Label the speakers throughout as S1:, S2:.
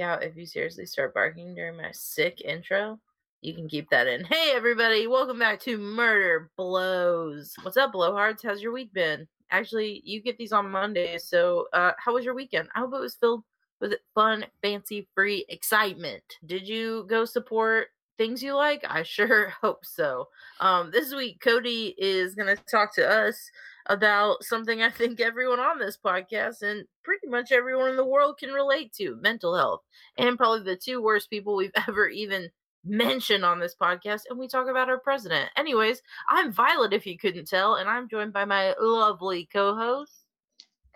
S1: Scout, if you seriously start barking during my sick intro, you can keep that in. Hey, everybody, welcome back to Murder Blows. What's up, blowhards? How's your week been? Actually, you get these on Mondays, so uh, how was your weekend? I hope it was filled with fun, fancy, free excitement. Did you go support things you like? I sure hope so. Um, this week, Codi is going to talk to us about something I think everyone on this podcast and pretty much everyone in the world can relate to mental health. And probably the two worst people we've ever even mentioned on this podcast. And we talk about our president. Anyways, I'm Violet, if you couldn't tell, and I'm joined by my lovely co host,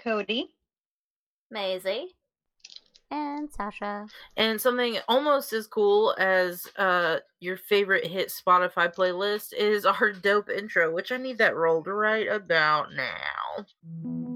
S2: Codi,
S3: Maisie,
S4: and Sasha.
S1: And something almost as cool as uh your favorite hit Spotify playlist is our dope intro, which I need that rolled right about now.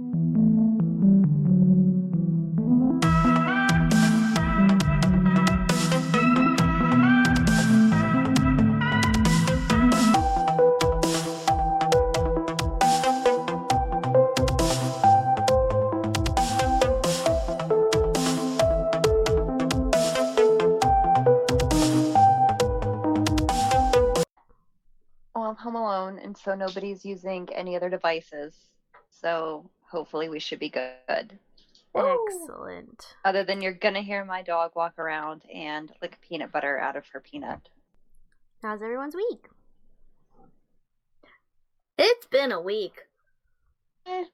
S2: Home alone, and so nobody's using any other devices. So hopefully we should be good.
S4: Excellent.
S2: Other than you're gonna hear my dog walk around and lick peanut butter out of her peanut.
S4: How's everyone's week?
S3: it's been a week.
S2: Eh,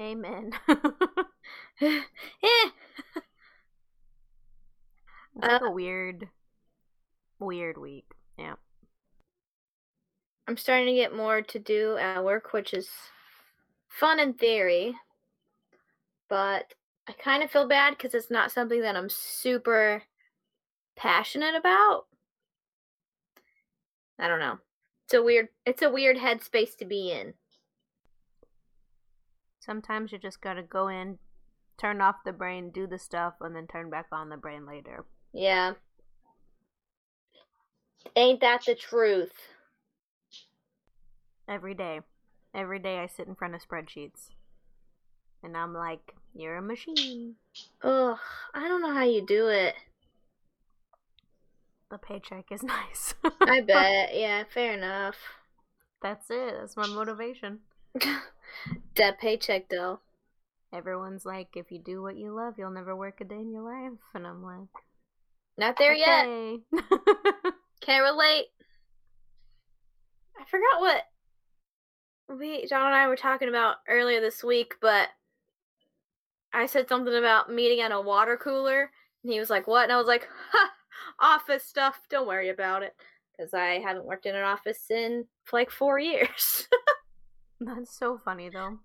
S4: Amen.
S3: eh,
S4: It's like a weird, weird week. Yeah.
S3: I'm starting to get more to do at work, which is fun in theory, but I kind of feel bad because it's not something that I'm super passionate about. I don't know. It's a weird. It's a weird headspace to be in.
S4: Sometimes you just gotta go in, turn off the brain, do the stuff, and then turn back on the brain later.
S3: Yeah. Ain't that the truth?
S4: Every day. Every day I sit in front of spreadsheets. And I'm like, you're a machine.
S3: Ugh, I don't know how you do it.
S4: The paycheck is nice.
S3: I bet. Yeah, fair enough.
S4: That's it. That's my motivation.
S3: that paycheck though.
S4: Everyone's like, if you do what you love, you'll never work a day in your life. And I'm like,
S3: Not there yet. Can't relate. I forgot what we John and I were talking about earlier this week, but I said something about meeting at a water cooler, and he was like, "What?" And I was like, "Ha, office stuff. Don't worry about it." Because I haven't worked in an office in like four years.
S4: That's so funny though.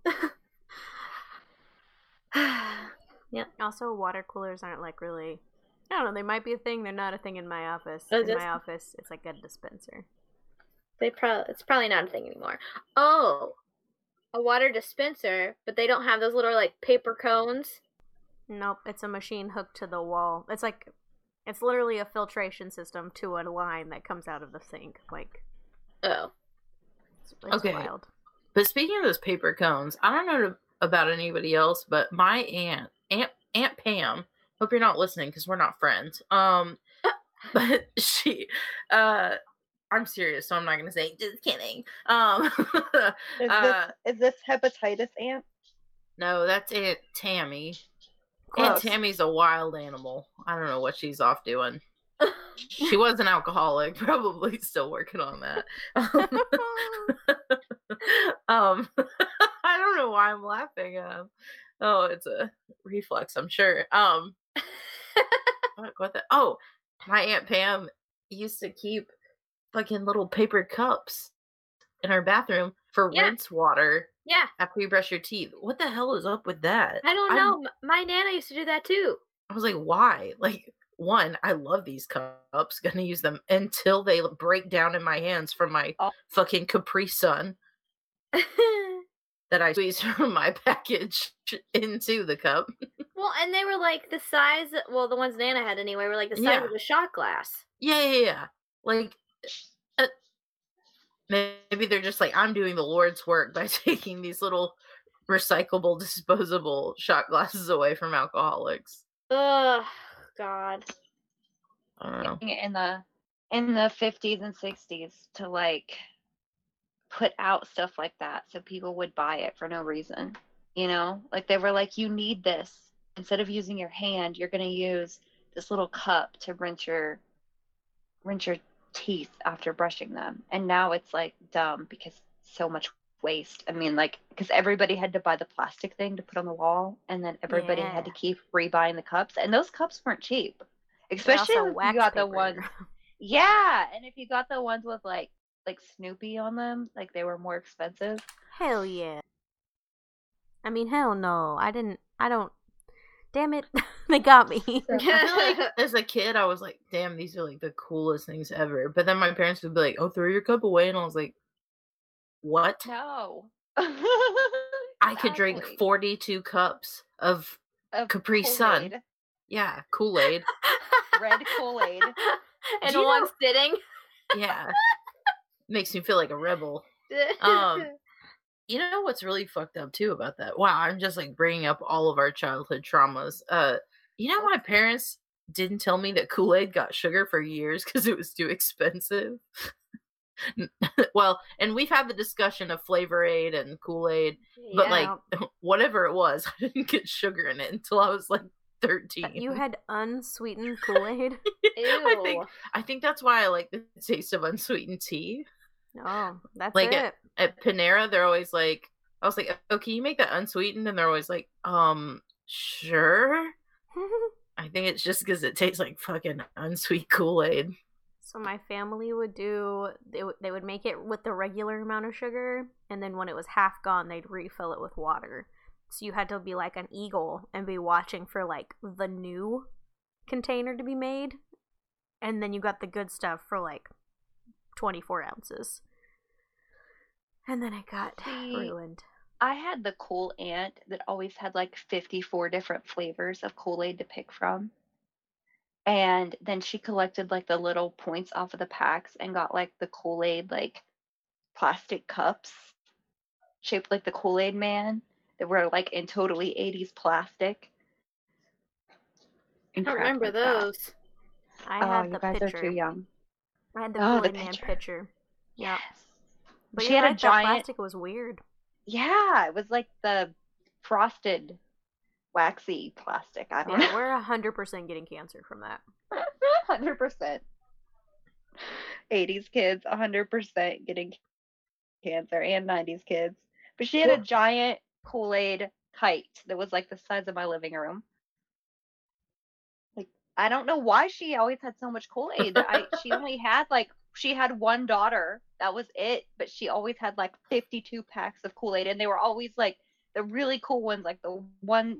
S4: Yeah. Also, water coolers aren't like really. I don't know. They might be a thing. They're not a thing in my office.
S3: Oh,
S4: in
S3: just-
S4: my office, it's like a dispenser.
S3: They probably it's probably not a thing anymore. Oh, a water dispenser, but they don't have those little like paper cones.
S4: Nope, it's a machine hooked to the wall. It's like, it's literally a filtration system to a line that comes out of the sink. Like,
S3: Oh,
S4: it's, it's
S1: Okay.
S4: wild.
S1: But speaking of those paper cones, I don't know about anybody else, but my aunt, Aunt Aunt Pam, hope you're not listening because we're not friends. Um, but she, uh, I'm serious, so I'm not gonna say just kidding. Um,
S2: Is
S1: uh,
S2: this is this hepatitis ant?
S1: no, that's Aunt Tammy. Aunt Tammy's a wild animal. I don't know what she's off doing. She was an alcoholic, probably still working on that. um I don't know why I'm laughing. Um oh, it's a reflex, I'm sure. Um what, what the oh, my Aunt Pam used to keep fucking little paper cups in our bathroom for
S3: Yeah.
S1: rinse water
S3: yeah.
S1: after you brush your teeth. What the hell is up with that?
S3: I don't
S1: I'm-
S3: know. My nana used to do that too.
S1: I was like, why? Like, one, I love these cups. Gonna use them until they break down in my hands from my
S2: Oh.
S1: fucking Capri Sun that I squeeze from my package into the cup.
S3: well, and they were like the size. Well, the ones Nana had anyway were like the size
S1: Yeah.
S3: of a shot glass.
S1: Yeah, yeah, yeah. Like, maybe they're just like, I'm doing the Lord's work by taking these little recyclable, disposable shot glasses away from alcoholics.
S3: Ugh, God.
S1: I don't know.
S2: in the in the 50s and 60s to like put out stuff like that so people would buy it for no reason you know like they were like you need this instead of using your hand you're going to use this little cup to rinse your rinse your teeth after brushing them and now it's like dumb because so much waste i mean like because everybody had to buy the plastic thing to put on the wall and then everybody had to
S4: Yeah.
S2: keep rebuying the cups and those cups weren't cheap especially if you got the ones yeah, and if you got the ones with like like Snoopy on them, like they were more expensive.
S4: Hell yeah. I mean, hell no. I didn't. I don't. Damn it. they got me.
S1: Like as a kid, I was like, "Damn, these are like the coolest things ever." But then my parents would be like, "Oh, throw your cup away," and I was like, "What?"
S2: No.
S1: I could drink forty-two cups of
S2: Of
S1: Capri Sun.
S2: Kool-Aid,
S1: yeah Kool Aid.
S2: Red Kool-Aid.
S3: In one
S1: know-
S3: sitting.
S1: yeah, makes me feel like a rebel. Um, You know what's really fucked up too about that? Wow, I'm just like bringing up all of our childhood traumas. Uh, you know, my parents didn't tell me that Kool Aid got sugar for years because it was too expensive. well, and we've had the discussion of Flavor Aid and Kool Aid, but like whatever it was, I didn't get sugar in it until I was like 13.
S4: you had unsweetened Kool Aid.
S1: I think I think that's why I like the taste of unsweetened tea.
S4: Oh, that's
S1: Like
S4: it.
S1: At Panera, they're always like, I was like, "Oh, can you make that unsweetened?" And they're always like, "Um, sure." I think it's just because it tastes like fucking unsweet Kool Aid.
S4: So my family would do they would they would make it with the regular amount of sugar, and then when it was half gone, they'd refill it with water. So you had to be like an eagle and be watching for like the new container to be made, and then you got the good stuff for like twenty four ounces, and then it got
S2: See,
S4: ruined.
S2: I had the cool aunt that always had like 54 different flavors of Kool-Aid to pick from. And then she collected like the little points off of the packs and got like the Kool-Aid like plastic cups shaped like the Kool-Aid man that were like in totally 80s plastic.
S3: I
S2: And
S3: don't remember
S2: like that.
S3: those.
S4: I
S2: Oh,
S4: had
S2: you
S4: the
S2: guys
S4: pitcher.
S2: are too young.
S4: I had the
S2: Oh, the
S4: Kool Aid Man
S2: pitcher.
S4: pitcher. Yeah.
S2: Yes.
S4: But
S2: she had a
S4: right,
S2: giant
S4: plastic was weird.
S2: Yeah, it was like the frosted waxy plastic. I don't
S4: Yeah,
S2: know.
S4: we're hundred percent getting cancer from that.
S2: Hundred percent. 80s kids, hundred percent getting cancer, and 90s kids. But she had a giant Kool-Aid kite that was like the size of my living room. I don't know why she always had so much Kool-Aid. She only had like she had one daughter. That was it. But she always had like 52 packs of Kool-Aid, and they were always like the really cool ones, like the one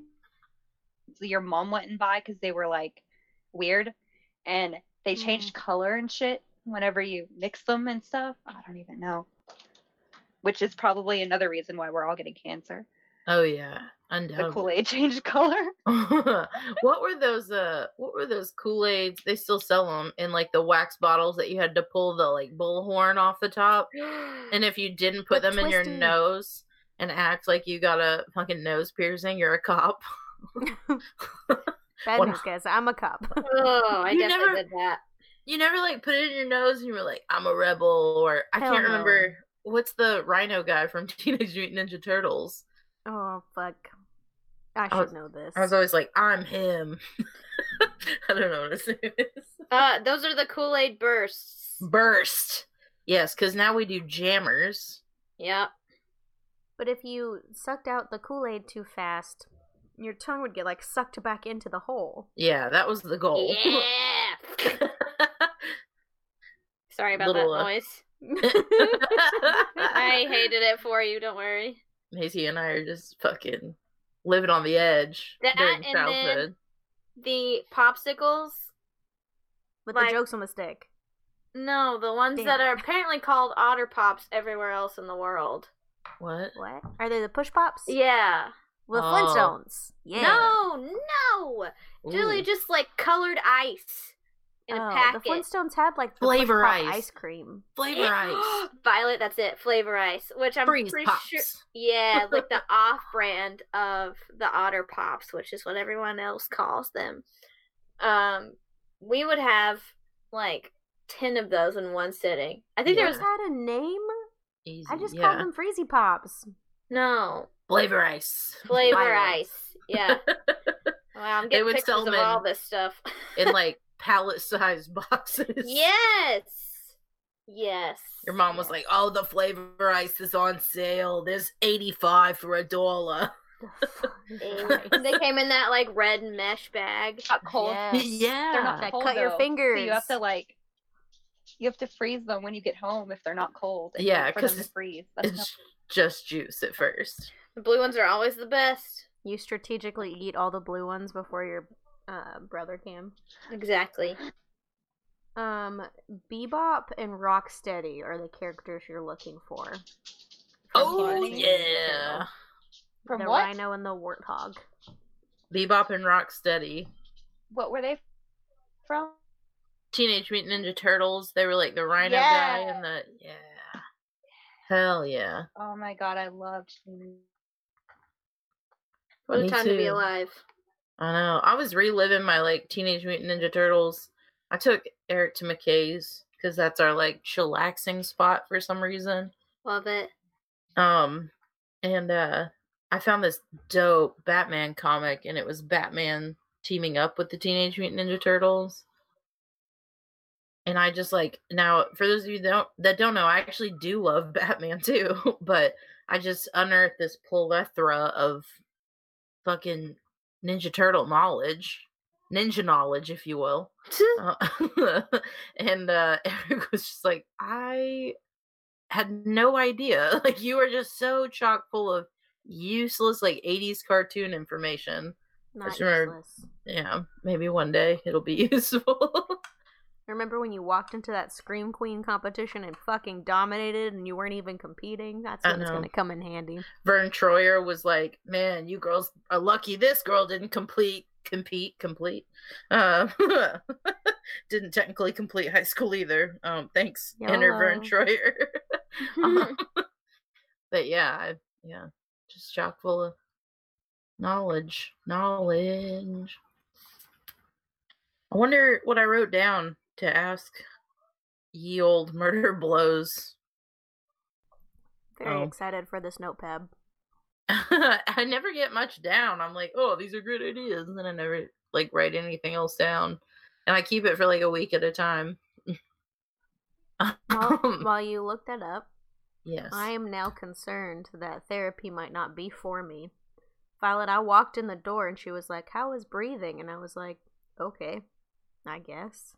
S2: your mom went and buy because they were like weird, and they mm-hmm. changed color and shit whenever you mix them and stuff. I don't even know. Which is probably another reason why we're all getting cancer.
S1: Oh yeah,
S2: The. Kool-Aid changed color.
S1: what were those? Uh, what were those Kool Aids? They still sell them in like the wax bottles that you had to pull the like bullhorn off the top, and if you didn't put
S4: The
S1: them in your nose and act like you got a fucking nose piercing, you're a cop.
S4: Bad news, guys. I'm a cop.
S3: Oh, I
S1: You
S3: guess
S1: never-
S3: I did that.
S1: You never like put it in your nose and you were like, "I'm a rebel," or I
S4: Hell
S1: can't
S4: no.
S1: remember what's the Rhino guy from Teenage Mutant Ninja Turtles.
S4: oh fuck. I
S1: I
S4: should
S1: was-
S4: know this.
S1: I was always like, "I'm him." I don't know what his name is.
S3: Uh, those are the Kool Aid bursts.
S1: Burst. Yes, because now we do jammers.
S3: Yep.
S4: But if you sucked out the Kool Aid too fast, your tongue would get like sucked back into the hole.
S1: Yeah, that was the goal.
S3: Yeah. Sorry about
S1: Little,
S3: that
S1: uh,
S3: noise. I hated it for you. Don't worry.
S1: Maisie and I are just fucking living on the edge
S3: That
S1: during
S3: and then-
S1: childhood.
S3: The popsicles.
S4: With
S3: Like-
S4: the jokes on the stick.
S3: No, the ones
S4: Damn
S3: that are apparently called Otter Pops everywhere else in the world.
S1: What?
S4: What? Are they the push pops?
S3: Yeah.
S4: The
S1: Oh.
S4: Flintstones. Yeah.
S3: No, no. Julie
S1: Ooh.
S3: just like colored ice. In a
S4: oh,
S3: packet.
S4: the Flintstones had like
S1: Flavor ice.
S4: ice cream.
S1: Flavor ice.
S3: Violet, that's it. Flavor ice, which I'm
S1: Freeze
S3: pretty
S1: pops.
S3: sure. Yeah, like the off-brand of the Otter Pops, which is what everyone else calls them. Um, we would have like ten of those in one sitting. I think there was
S4: had a name.
S1: Easy.
S4: I just
S1: yeah.
S4: called them Freezy Pops.
S3: no
S1: flavor ice.
S3: flavor
S1: Violet.
S3: ice. Yeah. Wow, I'm
S1: They
S3: getting
S1: would
S3: pictures
S1: sell
S3: of
S1: them in-
S3: all this stuff.
S1: in like pallet-sized boxes.
S3: yes. Yes.
S1: Your mom was
S3: yes.
S1: like, "Oh, the flavor ice is on sale. There's 85 for a dollar."
S4: The fuck is
S3: And
S4: that?
S3: they came in that like red mesh bag.
S2: Not cold.
S4: Yes.
S1: yeah.
S2: They're not
S4: That
S2: cold,
S4: cut your
S2: though.
S4: fingers.
S2: So you have to like, you have to freeze them when you get home if they're not cold. and
S1: Yeah,
S2: wait for
S1: 'cause
S2: them to
S1: it's-
S2: freeze. That's not-
S1: It's just juice at first.
S3: The blue ones are always the best.
S4: You strategically eat all the blue ones before your uh, brother can.
S3: Exactly.
S4: Um, Bebop and Rocksteady are the characters you're looking for.
S1: Oh
S4: Teenage
S1: yeah.
S4: Turtles.
S2: From
S4: the
S2: what?
S4: rhino and the warthog.
S1: Bebop and Rocksteady.
S2: What were they from?
S1: Teenage Mutant Ninja Turtles. They were like the rhino
S2: Yeah.
S1: guy and the yeah. Hell yeah.
S2: Oh my god, I loved. Teenage-
S3: What a
S1: Me
S3: time to be alive.
S1: I know. I was reliving my like Teenage Mutant Ninja Turtles. I took Eric to McKay's because that's our like chillaxing spot for some reason.
S3: Love it.
S1: Um, and uh, I found this dope Batman comic, and it was Batman teaming up with the Teenage Mutant Ninja Turtles. And I just like now, for those of you that don't that don't know, I actually do love Batman too. But I just unearthed this plethora of fucking Ninja Turtle knowledge, ninja knowledge, if you will. Uh, and uh Eric was just like, I had no idea. Like you are just so chock full of useless like 80s cartoon information.
S4: Not
S1: remember-
S4: useless.
S1: Yeah, maybe one day it'll be useful.
S4: Remember when you walked into that Scream Queen competition and fucking dominated and you weren't even competing? That's when it's gonna come in handy.
S1: Verne Troyer was like, "Man, you girls are lucky this girl didn't complete compete complete. Uh, didn't technically complete high school either. Um, thanks, Enter
S4: Verne
S1: Troyer. Um, but yeah, I, yeah, just chock full of knowledge, knowledge. I wonder what I wrote down to ask ye old murder blows.
S4: Very
S1: Oh.
S4: excited for this notepad.
S1: I never get much down. I'm like, oh, these are good ideas, and then I never like write anything else down, and I keep it for like a week at a time.
S4: Well, um. while you look that up,
S1: yes,
S4: I am now concerned that therapy might not be for me. Violet, I walked in the door and she was like, How is breathing? And I was like, Okay, I guess.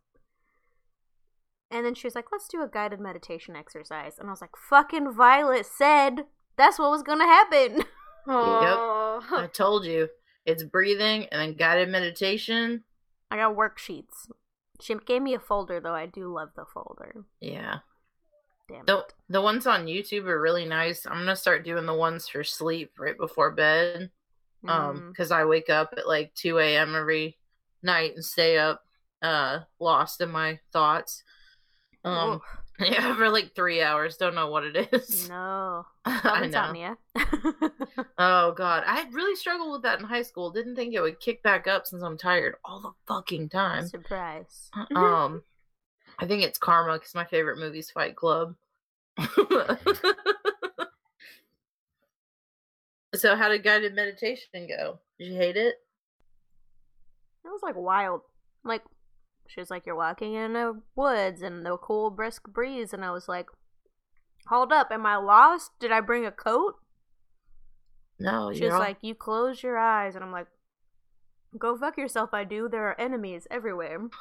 S4: And then she was like, Let's do a guided meditation exercise. And I was like, Fucking Violet said that's what was gonna happen.
S3: Oh.
S1: I told you it's breathing and then guided meditation.
S4: I got worksheets. She gave me a folder though. I do love the folder.
S1: Yeah,
S4: Damn
S1: the
S4: it.
S1: the ones on YouTube are really nice. I'm gonna start doing the ones for sleep right before bed. um
S4: Mm.
S1: because i wake up at like 2 a.m every night and stay up uh lost in my thoughts um yeah for like three hours. Don't know what it is.
S4: No.
S1: i know. oh god. I really struggled with that in high school. Didn't think it would kick back up since i'm tired all the fucking time.
S4: Surprise.
S1: um i think it's karma because my favorite movie's fight club. So how did guided meditation go? Did you hate it?
S4: It was like wild. Like she was like, "You're walking in the woods and the cool brisk breeze," and I was like, "Hold up, am I lost? Did I bring a coat?"
S1: no
S4: She was
S1: all-
S4: like, "You close your eyes," and I'm like, "Go fuck yourself." I do. There are enemies everywhere.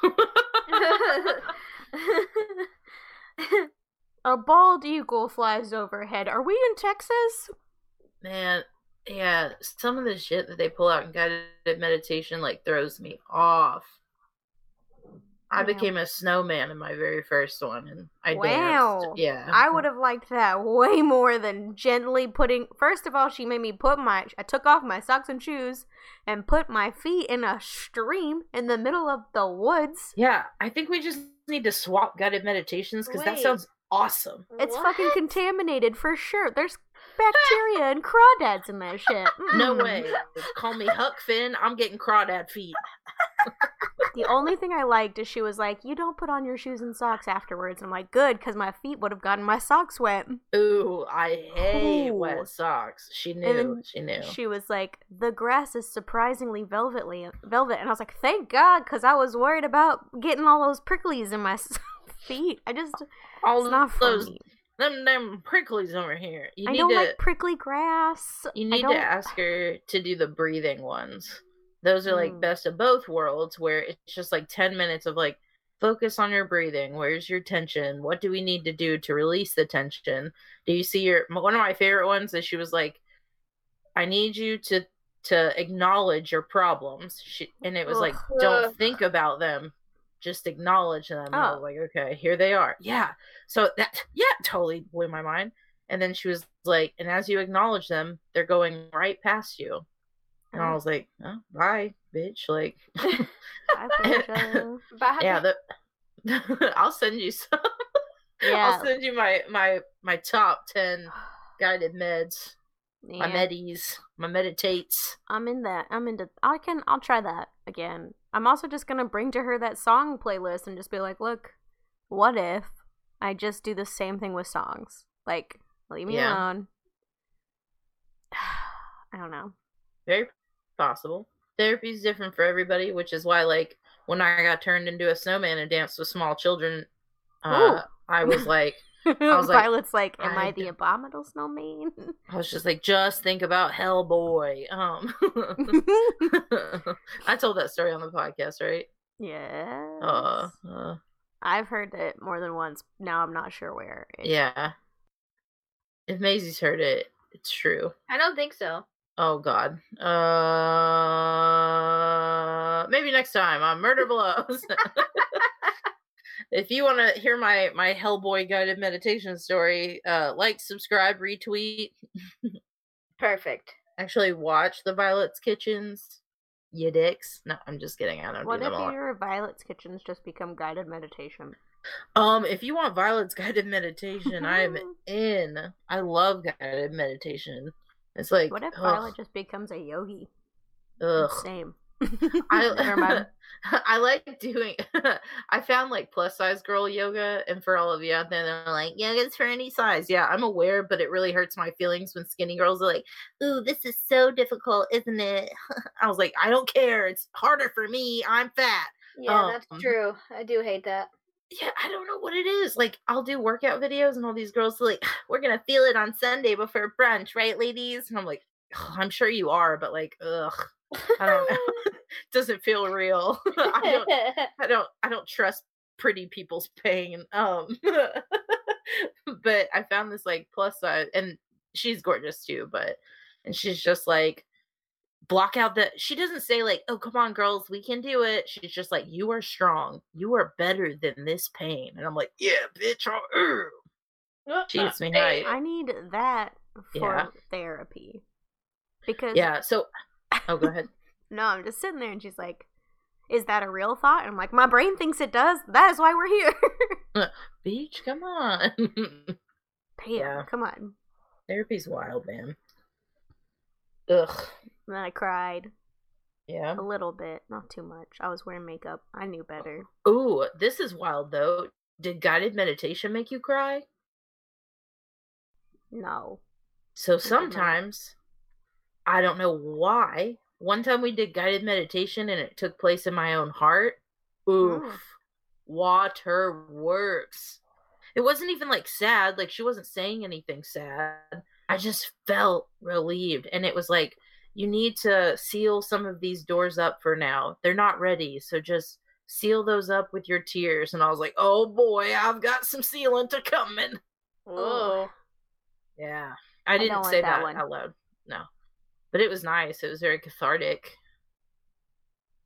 S4: A bald eagle flies overhead. Are we in Texas?
S1: Man, yeah, some of the shit that they pull out in guided meditation like throws me off. I became a snowman in my very first one, and I
S4: Wow.
S1: danced. Yeah,
S4: I would have liked that way more than gently putting. First of all, she made me put my. I took off my socks and shoes and put my feet in a stream in the middle of the woods.
S1: Yeah, I think we just need to swap guided meditations because that sounds awesome.
S4: It's
S3: What?
S4: fucking contaminated for sure. There's bacteria and crawdads in that shit.
S1: No
S4: Mm-mm.
S1: way. Call me Huck Finn. I'm getting crawdad feet.
S4: The only thing I liked is she was like, "You don't put on your shoes and socks afterwards." I'm like, "Good, because my feet would have gotten my socks wet."
S1: Ooh, I hate
S4: Ooh.
S1: wet socks. She knew. she knew.
S4: She was like, "The grass is surprisingly velvetly velvet," and I was like, "Thank God," because I was worried about getting all those pricklies in my feet. I just,
S1: All
S4: it's not for
S1: those
S4: me.
S1: Them them pricklies over here. You
S4: I
S1: need
S4: don't
S1: to
S4: like prickly grass.
S1: you need to ask her to do the breathing ones. Those are like
S4: Mm.
S1: best of both worlds where it's just like 10 minutes of like focus on your breathing. Where's your tension? What do we need to do to release the tension? Do you see your one of my favorite ones is she was like I need you to to acknowledge your problems. She, and it was like don't think about them. Just acknowledge them.
S4: Oh.
S1: like, okay, here they are. Yeah. So that yeah, totally blew my mind. And then she was like, and as you acknowledge them, they're going right past you. And I
S4: Oh.
S1: was like, oh, bye, bitch. Like,
S4: Bye.
S1: Yeah, the, I'll send you some.
S4: yeah,
S1: I'll send you my my my top ten guided meds, my
S4: yeah.
S1: medis, my meditates.
S4: I'm in that. I'm into. I can. I'll try that again. I'm also just gonna bring to her that song playlist and just be like, "Look, what if I just do the same thing with songs? Like, leave me
S1: Yeah.
S4: alone." I don't know.
S1: Very possible. Therapy's different for everybody, which is why, like, when I got turned into a snowman and danced with small children, uh, I was like, was like,
S4: Violet's like, "Am I,
S1: I
S4: the
S1: d-
S4: abominable snowman?"
S1: I was just like, just think about Hellboy. Um, I told that story on the podcast, right?
S4: Yeah.
S1: Uh, uh
S4: I've heard it more than once. Now I'm not sure where. It-
S1: yeah. If Maisie's heard it, it's true.
S3: I don't think so.
S1: Oh God. Uh, maybe next time on Murder Blows. if you want to hear my my Hellboy guided meditation story, uh, like, subscribe, retweet.
S3: Perfect.
S1: Actually, watch the Violet's Kitchens. You dicks. No, I'm just kidding. I don't
S4: What
S1: do
S4: if your Violet's Kitchens just become guided meditation?
S1: Um, if you want Violet's guided meditation, I am in. I love guided meditation. It's like
S4: What if
S1: ugh,
S4: Violet just becomes a yogi?
S1: ugh.
S4: Same.
S1: I
S4: Never mind.
S1: I like doing. I found like plus size girl yoga, and for all of you out there that are like, yoga's for any size. Yeah, I'm aware, but it really hurts my feelings when skinny girls are like, "Ooh, this is so difficult, isn't it?" I was like, I don't care. It's harder for me. I'm fat.
S3: Yeah,
S1: Um,
S3: that's true. I do hate that.
S1: yeah, I don't know what it is. Like, I'll do workout videos, and all these girls are like, "We're gonna feel it on Sunday before brunch, right, ladies?" And I'm like, "I'm sure you are, but like, ugh, I don't know. Doesn't feel real. I don't, I don't, I don't trust pretty people's pain." Um, but I found this like plus size, and she's gorgeous too. But and she's just like block out the she doesn't say like oh come on girls we can do it she's just like you are strong you are better than this pain and i'm like yeah bitch oh, ugh." she gets me
S4: I need that for
S1: Yeah.
S4: therapy. Because
S1: yeah so oh go ahead
S4: no, I'm just sitting there and she's like, Is that a real thought? And I'm like, My brain thinks it does. That is why we're here.
S1: Uh, beach come on
S4: Damn,
S1: Yeah.
S4: come on.
S1: therapy's wild man ugh
S4: And then I cried
S1: yeah
S4: a little bit, not too much. I was wearing makeup. I knew better.
S1: Ooh, this is wild though did guided meditation make you cry
S4: No.
S1: So sometimes, I don't know why. One time we did guided meditation and it took place in my own heart. Oof. Water works. It wasn't even like sad. Like she wasn't saying anything sad. I just felt relieved. And it was like, you need to seal some of these doors up for now. They're not ready. So just seal those up with your tears. And I was like, oh boy, I've got some sealing to coming.
S3: Whoa.
S1: Yeah. I didn't
S4: don't
S1: say
S4: that
S1: that,
S4: one.
S1: out loud. No. But it was nice. It was very cathartic.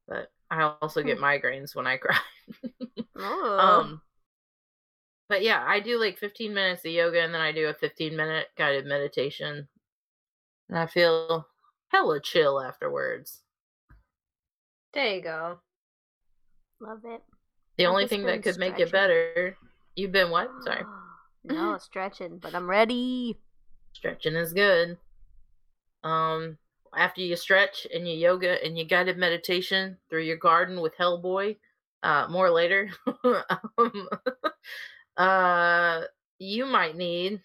S1: But I also get
S4: Hmm.
S1: migraines when I cry.
S4: Oh.
S1: Um, but yeah, I do like 15 minutes of yoga and then I do a 15 minute guided meditation. And I feel hella chill afterwards.
S3: There you go.
S4: Love it.
S1: The
S4: I've
S1: only thing that
S4: been
S1: could make it better. You've been what? Sorry.
S4: no, stretching, but I'm ready.
S1: Stretching is good. Um, after you stretch and you yoga and you guided meditation through your garden with Hellboy, uh, more later. um, uh, you might need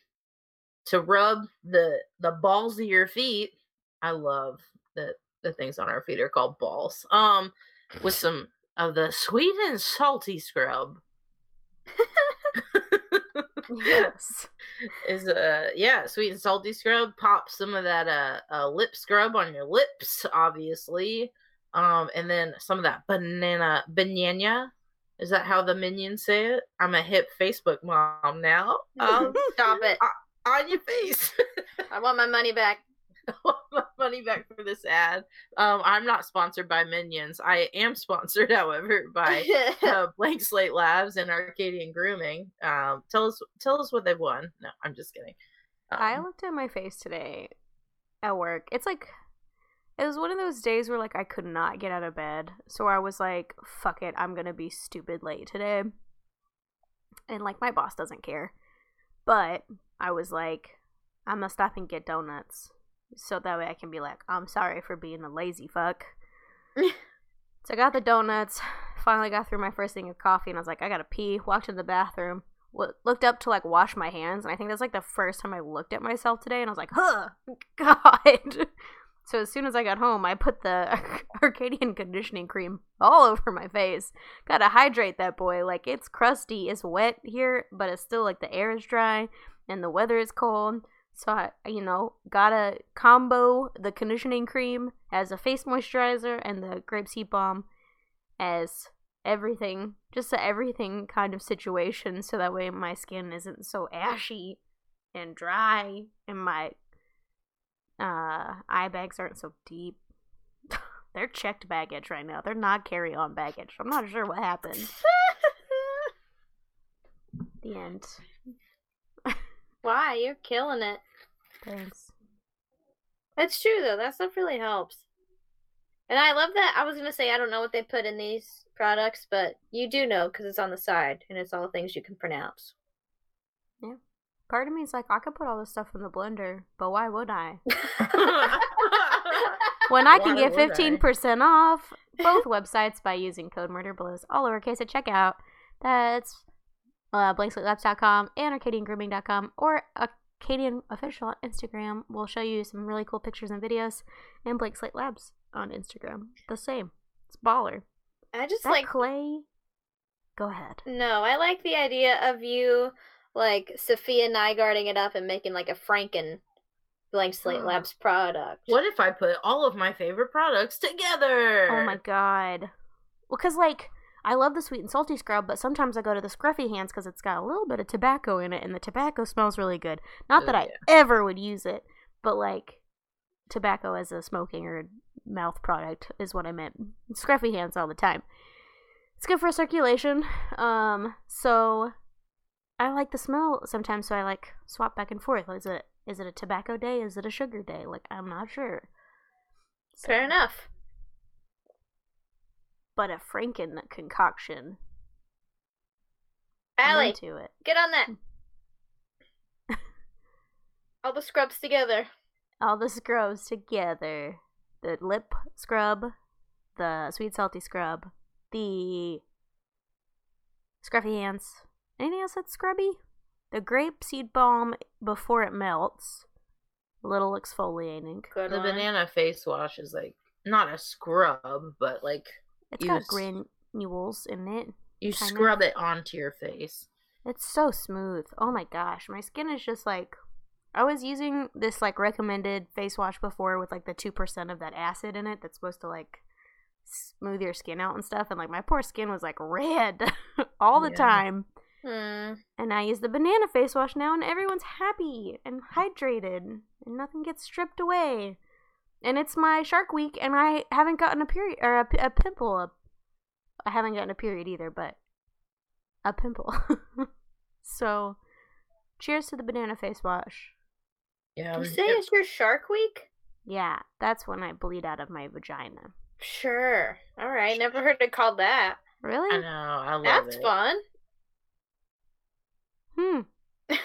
S1: to rub the the balls of your feet. I love that the things on our feet are called balls. Um, with some of the sweet and salty scrub.
S4: Yes.
S1: is uh yeah sweet and salty scrub pop some of that uh, uh lip scrub on your lips obviously um and then some of that banana banana is that how the minions say it i'm a hip facebook mom now um
S3: Stop it.
S1: on your face
S3: I want my money back.
S1: I my money back for this ad um i'm not sponsored by minions i am sponsored however by uh, Blank Slate Labs and Arcadian Grooming. Um, tell us, tell us what they've won. No, I'm just kidding.
S4: I
S1: Um,
S4: looked at my face today at work. It's like it was one of those days where like I could not get out of bed. So I was like, fuck it, I'm going to be stupid late today. And like my boss doesn't care. But I was like, I'm to stop and get donuts. So that way I can be like, I'm sorry for being a lazy fuck. so I got the donuts, finally got through my first thing of coffee, and I was like, I gotta pee. Walked in the bathroom, w- looked up to like wash my hands, and I think that's like the first time I looked at myself today, and I was like, huh, God. So as soon as I got home, I put the Arcadian conditioning cream all over my face. Gotta hydrate that boy. Like it's crusty, it's wet here, but it's still like the air is dry and the weather is cold. So I, you know, gotta combo the conditioning cream as a face moisturizer and the grapeseed balm as everything, just a everything kind of situation, so that way my skin isn't so ashy and dry, and my uh eye bags aren't so deep. They're checked baggage right now. They're not carry on baggage. I'm not sure what happened. The end.
S3: Why? You're killing it.
S4: Thanks.
S3: That's true though. That stuff really helps. And I love that. I was gonna say I don't know what they put in these products, but you do know because it's on the side and it's all things you can pronounce. Yeah.
S4: Part of me is like, I could put all this stuff in the blender, but why would I? When I can get fifteen percent off both websites by using code MurderBlows, all lowercase at checkout. That's uh, blankslatelabs.com and arcadiangrooming.com or Arcadian official on Instagram. We'll show you some really cool pictures and videos, and Blank Slate Labs on Instagram. The same. It's baller.
S3: I just
S4: That
S3: like
S4: clay. Go ahead.
S3: no. I like the idea of you like Sophia Nygaarding it up and making like a Franken Blank Slate Labs product.
S1: what if I put all of my favorite products together?
S4: Oh my god. Well, because, like, I love the sweet and salty scrub, but sometimes I go to the scruffy hands because it's got a little bit of tobacco in it, and the tobacco smells really good. Not
S1: Oh,
S4: that I ever would use it, but, like, tobacco as a smoking or mouth product is what I meant. Scruffy hands all the time. It's good for circulation. Um, so I like the smell sometimes, so I like swap back and forth. Is it is it a tobacco day? Is it a sugar day? Like I'm not sure. So-
S3: Fair enough.
S4: But a Franken concoction. I'm
S3: Allie,
S4: into it.
S3: get on that. Hmm. all the scrubs together.
S4: All the scrubs together. The lip scrub, the sweet salty scrub, the scruffy hands. Anything else that's scrubby? The grape seed balm before it melts. A little exfoliating.
S3: Good
S1: The
S3: one.
S1: banana face wash is like not a scrub, but like
S4: It's
S1: You
S4: got
S1: s-
S4: granules in it.
S1: you
S4: Kind of.
S1: scrub it onto your face.
S4: It's so smooth. Oh my gosh, my skin is just like I was using this like recommended face wash before with like the 2% of that acid in it that's supposed to like smooth your skin out and stuff and like my poor skin was like red all the
S1: Yeah.
S4: time.
S3: Hmm.
S4: And I use the banana face wash now and everyone's happy and hydrated and nothing gets stripped away. And it's my shark week and I haven't gotten a period or a pimple. I haven't gotten a period either, but a pimple. so, cheers to the banana face wash.
S1: Yeah.
S3: You say
S1: it-
S3: it's your Shark Week?
S4: Yeah, that's when I bleed out of my vagina.
S3: Sure. All right. Never heard it called that.
S4: Really?
S1: I know. I love it.
S3: That's
S1: it.
S3: fun.
S4: Hmm.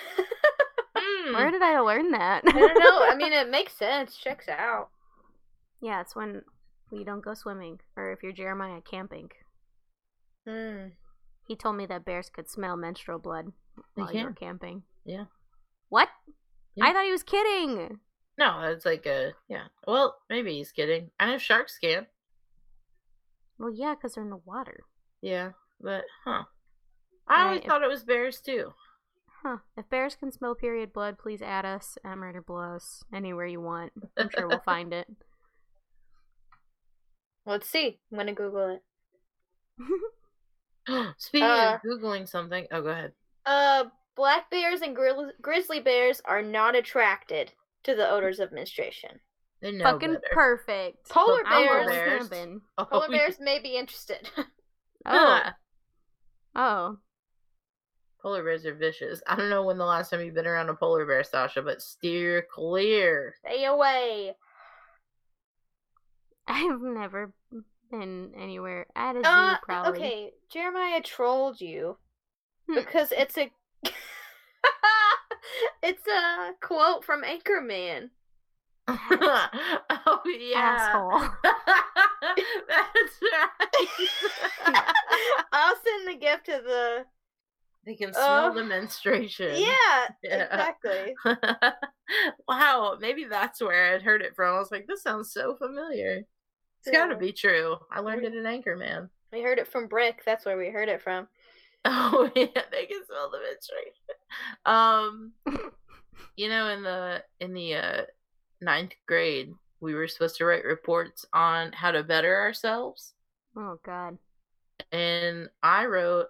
S1: Mm.
S4: Where did I learn that?
S3: I don't know. I mean, it makes sense. Checks out.
S4: Yeah, it's when we don't go swimming, or if you're Jeremiah camping.
S3: Hmm.
S4: He told me that bears could smell menstrual blood
S1: They
S4: while you were
S1: can.
S4: camping.
S1: Yeah.
S4: What?
S1: Yeah.
S4: I thought he was kidding.
S1: No, it's like a yeah. Well, maybe he's kidding. I know sharks can.
S4: Well, yeah, because they're in the water.
S1: Yeah, but huh. I always
S4: Right, if-
S1: thought it was bears too.
S4: Huh. If bears can smell period blood, please add us at Murder Blows anywhere you want. I'm sure we'll find it.
S3: Let's see. I'm gonna Google it.
S1: Speaking
S3: Uh,
S1: of googling something, oh, go ahead.
S3: Uh, black bears and grill- grizzly bears are not attracted to the odors of menstruation.
S1: They know
S4: Fucking
S1: better.
S4: perfect.
S3: Polar
S1: Polar
S3: bears,
S1: bears. Oh,
S3: polar
S1: yeah.
S3: bears may be interested.
S4: Oh. Oh.
S1: Polar bears are vicious. I don't know when the last time you've been around a polar bear, Sasha, but steer clear.
S3: Stay away.
S4: I've never been anywhere at a zoo,
S3: Uh,
S4: probably.
S3: okay, Jeremiah trolled you
S4: Hmm.
S3: because it's a it's a quote from Anchorman.
S1: oh yeah.
S4: Asshole.
S1: That's right.
S3: I'll send the gift to the
S1: they can smell
S3: Uh,
S1: the menstruation.
S3: yeah,
S1: Yeah.
S3: exactly.
S1: wow, maybe that's where I'd heard it from. I was like, this sounds so familiar. It's got to be true. I learned it in Anchorman.
S3: We heard it from Brick. That's where we heard it from.
S1: Oh yeah, they can smell the menstruation. Um, you know, in the in the uh, ninth grade, we were supposed to write reports on how to better ourselves,
S4: oh, God.
S1: and I wrote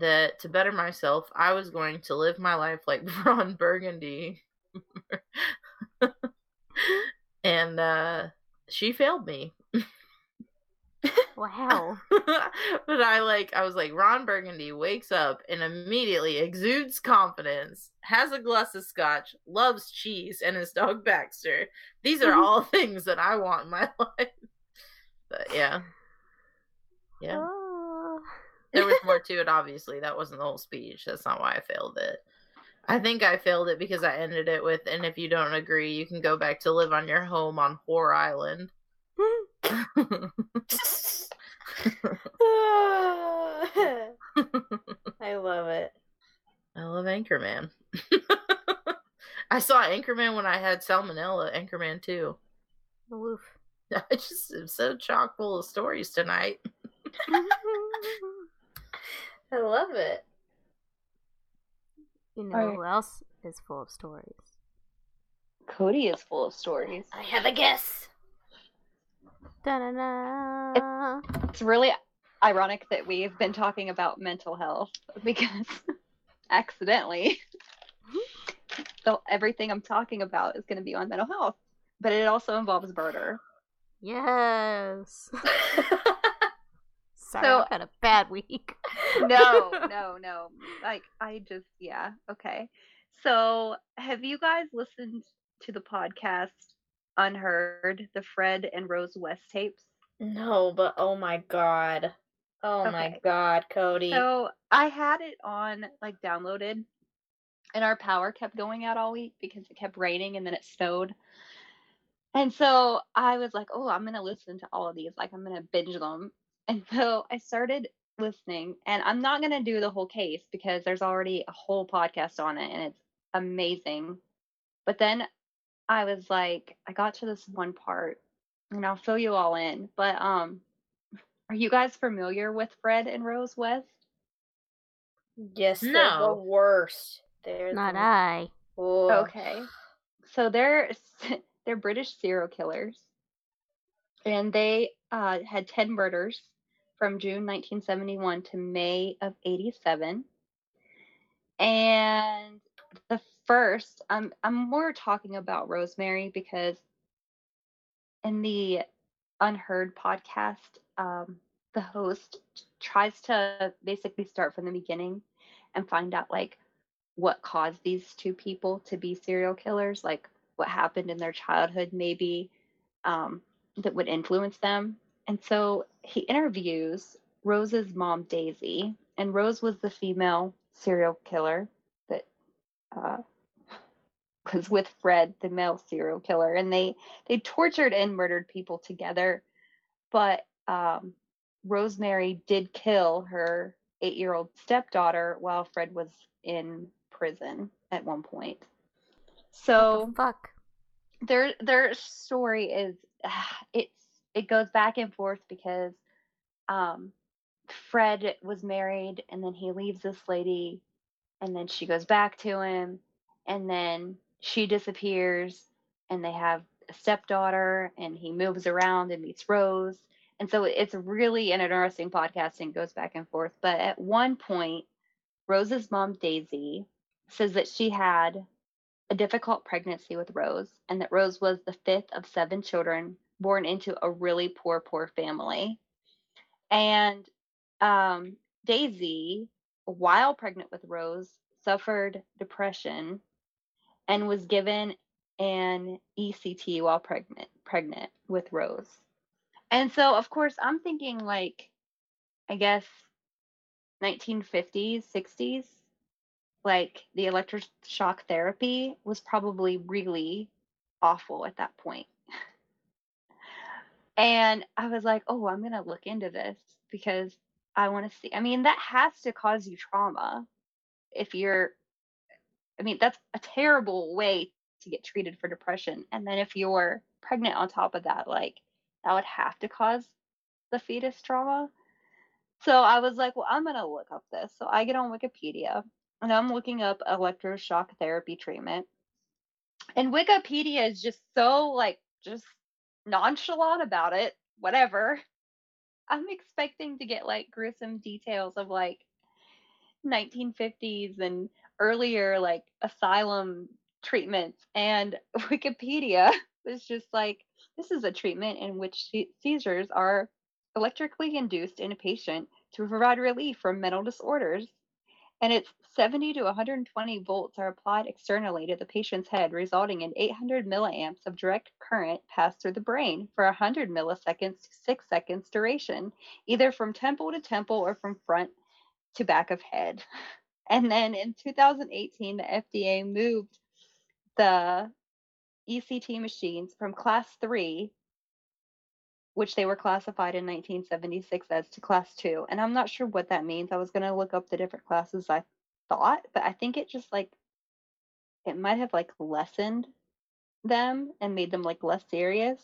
S1: that to better myself, I was going to live my life like Ron Burgundy, and uh, she failed me.
S4: Wow.
S1: but I like I was like Ron Burgundy wakes up and immediately exudes confidence, has a glass of scotch, loves cheese, and his dog Baxter. These are all things that I want in my life. But yeah. Yeah.
S4: Oh.
S1: There was more to it, obviously. That wasn't the whole speech. That's not why I failed it. I think I failed it because I ended it with, and if you don't agree, you can go back to live on your home on Whore Island.
S3: I love it.
S1: I love Anchorman. I saw Anchorman when I had salmonella. Anchorman too.
S4: Woof.
S1: I just am so chock full of stories tonight.
S3: I love it.
S4: you know
S2: Alright.
S4: who else is full of stories?
S2: Codi is full of stories.
S3: I have a guess.
S4: Da-da-da.
S2: It's really ironic that we've been talking about mental health because accidentally so everything I'm talking about is going to be on mental health, but it also involves murder.
S4: Yes. Sorry,
S2: So-
S4: I've had a bad week.
S2: No, no, no. Like I just yeah, okay. So, have you guys listened to the podcast Unheard, the Fred and Rose West tapes?
S3: no, but oh my god. Oh my god, Codi.
S2: So I had it on like downloaded, and our power kept going out all week because it kept raining and then it snowed. And so I was like, oh, I'm gonna listen to all of these. Like I'm gonna binge them. And so I started listening, and I'm not gonna do the whole case because there's already a whole podcast on it, and it's amazing. But then I was like, I got to this one part, and I'll fill you all in. But um, are you guys familiar with Fred and Rose West?
S3: yes, they're
S1: No.
S3: the worst. They're
S4: Not
S3: the...
S4: I.
S3: Oh.
S2: Okay. So they're they're British serial killers, and they uh, had ten murders from June 1971 to May of 87. And the first, I'm I'm more talking about Rosemary because in the Unheard podcast, um, the host tries to basically start from the beginning and find out like what caused these two people to be serial killers, like what happened in their childhood, maybe um, that would influence them. And so he interviews Rose's mom, Daisy, and Rose was the female serial killer that uh, was with Fred, the male serial killer, and they they tortured and murdered people together. But um, Rosemary did kill her eight-year-old stepdaughter while Fred was in prison at one point. So
S4: fuck.
S2: Their their story is it's it goes back and forth because um Fred was married and then he leaves this lady and then she goes back to him and then she disappears and they have a stepdaughter and he moves around and meets Rose. And so it's really an interesting podcast and goes back and forth. But at one point, Rose's mom, Daisy, says that she had a difficult pregnancy with Rose and that Rose was the fifth of seven children born into a really poor, poor family. And um, Daisy, while pregnant with Rose, suffered depression and was given an ECT while pregnant pregnant with Rose. And so of course I'm thinking like I guess 1950s, 60s like the electroshock therapy was probably really awful at that point. And I was like, "Oh, I'm going to look into this because I want to see. I mean, that has to cause you trauma if you're I mean, that's a terrible way to get treated for depression. And then if you're pregnant on top of that, like that would have to cause the fetus trauma. So I was like, well, I'm going to look up this. So I get on Wikipedia and I'm looking up electroshock therapy treatment. And Wikipedia is just so like just nonchalant about it, whatever. I'm expecting to get like gruesome details of like 1950s and earlier like asylum treatments and Wikipedia was just like this is a treatment in which seizures are electrically induced in a patient to provide relief from mental disorders and it's 70 to 120 volts are applied externally to the patient's head, resulting in 800 milliamps of direct current passed through the brain for 100 milliseconds to 6 seconds duration, either from temple to temple or from front to back of head. And then in 2018, the FDA moved the ECT machines from class three, which they were classified in 1976 as, to class two. And I'm not sure what that means. I was going to look up the different classes I thought, but I think it just like, it might have like lessened them and made them like less serious.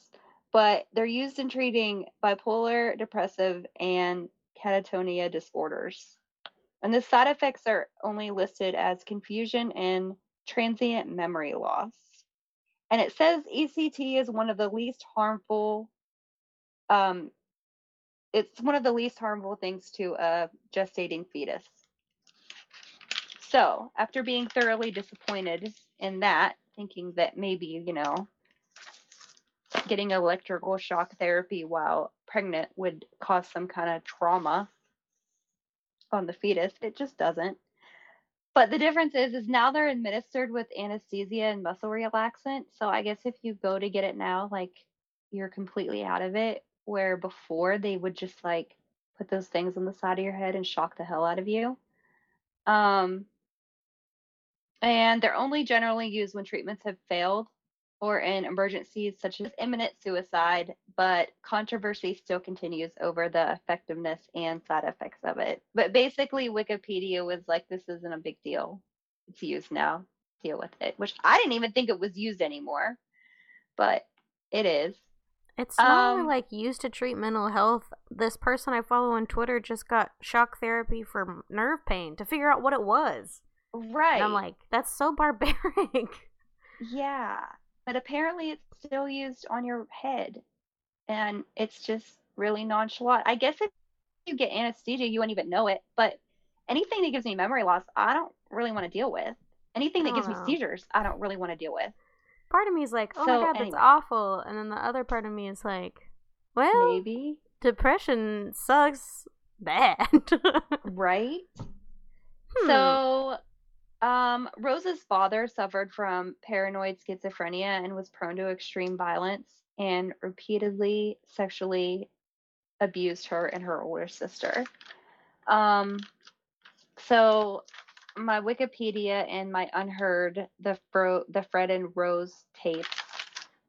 S2: But they're used in treating bipolar, depressive, and catatonia disorders. And the side effects are only listed as confusion and transient memory loss. And it says ECT is one of the least harmful um, it's one of the least harmful things to a gestating fetus. So, after being thoroughly disappointed in that, thinking that maybe, you know, getting electrical shock therapy while pregnant would cause some kind of trauma on the fetus. It just doesn't. But the difference is, is now they're administered with anesthesia and muscle relaxant. So I guess if you go to get it now, like you're completely out of it. Where before they would just like put those things on the side of your head and shock the hell out of you. Um, and they're only generally used when treatments have failed or in emergencies such as imminent suicide, but controversy still continues over the effectiveness and side effects of it. But basically, Wikipedia was like, this isn't a big deal. It's used now. Deal with it, which I didn't even think it was used anymore, but it is.
S4: It's not um, like used to treat mental health. This person I follow on Twitter just got shock therapy for nerve pain to figure out what it was.
S2: Right.
S4: And I'm like, that's so barbaric.
S2: Yeah but apparently it's still used on your head and it's just really nonchalant. I guess if you get anesthesia, you wouldn't even know it, but anything that gives me memory loss, I don't really want to deal with. Anything that gives me seizures, I don't really want to deal with.
S4: Part of me is like, oh so, my god, anyway. that's awful. And then the other part of me is like, well,
S2: maybe.
S4: Depression sucks. bad.
S2: right?
S4: Hmm.
S2: So, um, Rose's father suffered from paranoid schizophrenia and was prone to extreme violence and repeatedly sexually abused her and her older sister. Um, so my Wikipedia and my Unheard, the Fro- the Fred and Rose tapes,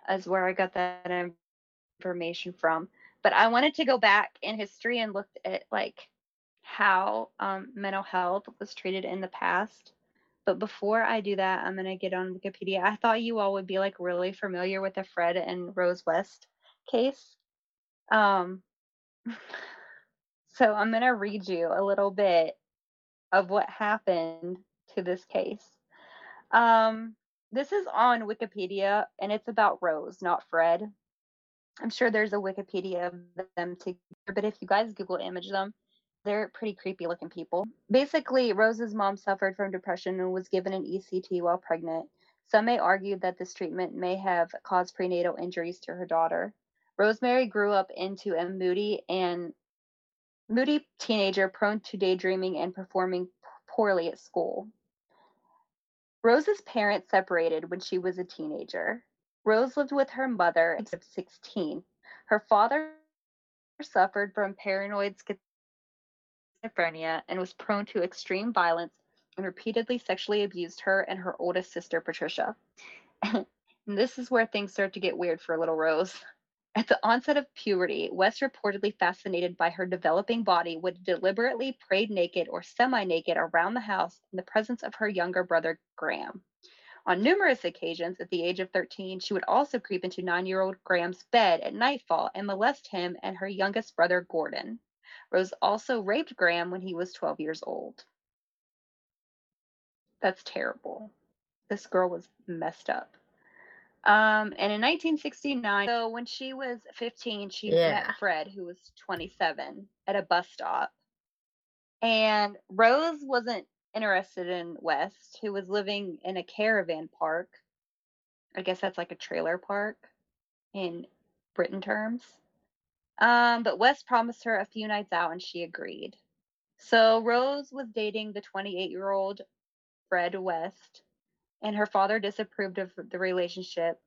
S2: is where I got that information from. But I wanted to go back in history and look at like how um, mental health was treated in the past. But before I do that, I'm gonna get on Wikipedia. I thought you all would be like really familiar with the Fred and Rose West case. Um, so I'm gonna read you a little bit of what happened to this case. Um, this is on Wikipedia and it's about Rose, not Fred. I'm sure there's a Wikipedia of them together, but if you guys Google image them, they're pretty creepy looking people. Basically, Rose's mom suffered from depression and was given an ECT while pregnant. Some may argue that this treatment may have caused prenatal injuries to her daughter. Rosemary grew up into a moody and moody teenager prone to daydreaming and performing poorly at school. Rose's parents separated when she was a teenager. Rose lived with her mother until 16. Her father suffered from paranoid schizophrenia and was prone to extreme violence and repeatedly sexually abused her and her oldest sister, Patricia. and this is where things start to get weird for little Rose. At the onset of puberty, West reportedly fascinated by her developing body would deliberately parade naked or semi naked around the house in the presence of her younger brother, Graham. On numerous occasions, at the age of 13, she would also creep into nine year old Graham's bed at nightfall and molest him and her youngest brother, Gordon. Rose also raped Graham when he was 12 years old. That's terrible. This girl was messed up. Um, and in 1969, so when she was 15, she
S1: Yeah.
S2: met Fred, who was 27, at a bus stop. And Rose wasn't interested in West, who was living in a caravan park. I guess that's like a trailer park in Britain terms. Um, but West promised her a few nights out and she agreed. So Rose was dating the 28 year old Fred West, and her father disapproved of the relationship.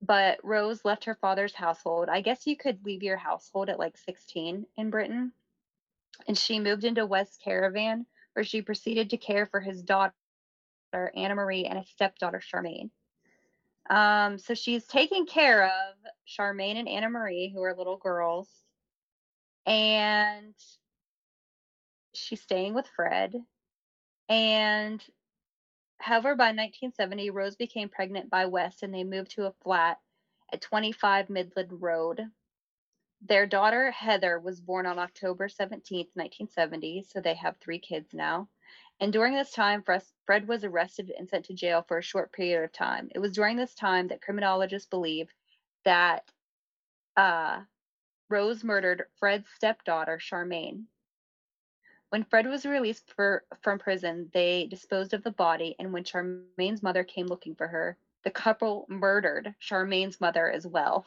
S2: But Rose left her father's household. I guess you could leave your household at like 16 in Britain. And she moved into West caravan, where she proceeded to care for his daughter, Anna Marie, and his stepdaughter, Charmaine. Um, so she's taking care of Charmaine and Anna Marie, who are little girls. And she's staying with Fred. And However, by 1970, Rose became pregnant by West and they moved to a flat at 25 Midland Road. Their daughter, Heather, was born on October 17, 1970, so they have three kids now. And during this time, Fred was arrested and sent to jail for a short period of time. It was during this time that criminologists believe that uh, Rose murdered Fred's stepdaughter, Charmaine. When Fred was released for, from prison, they disposed of the body, and when Charmaine's mother came looking for her, the couple murdered Charmaine's mother as well.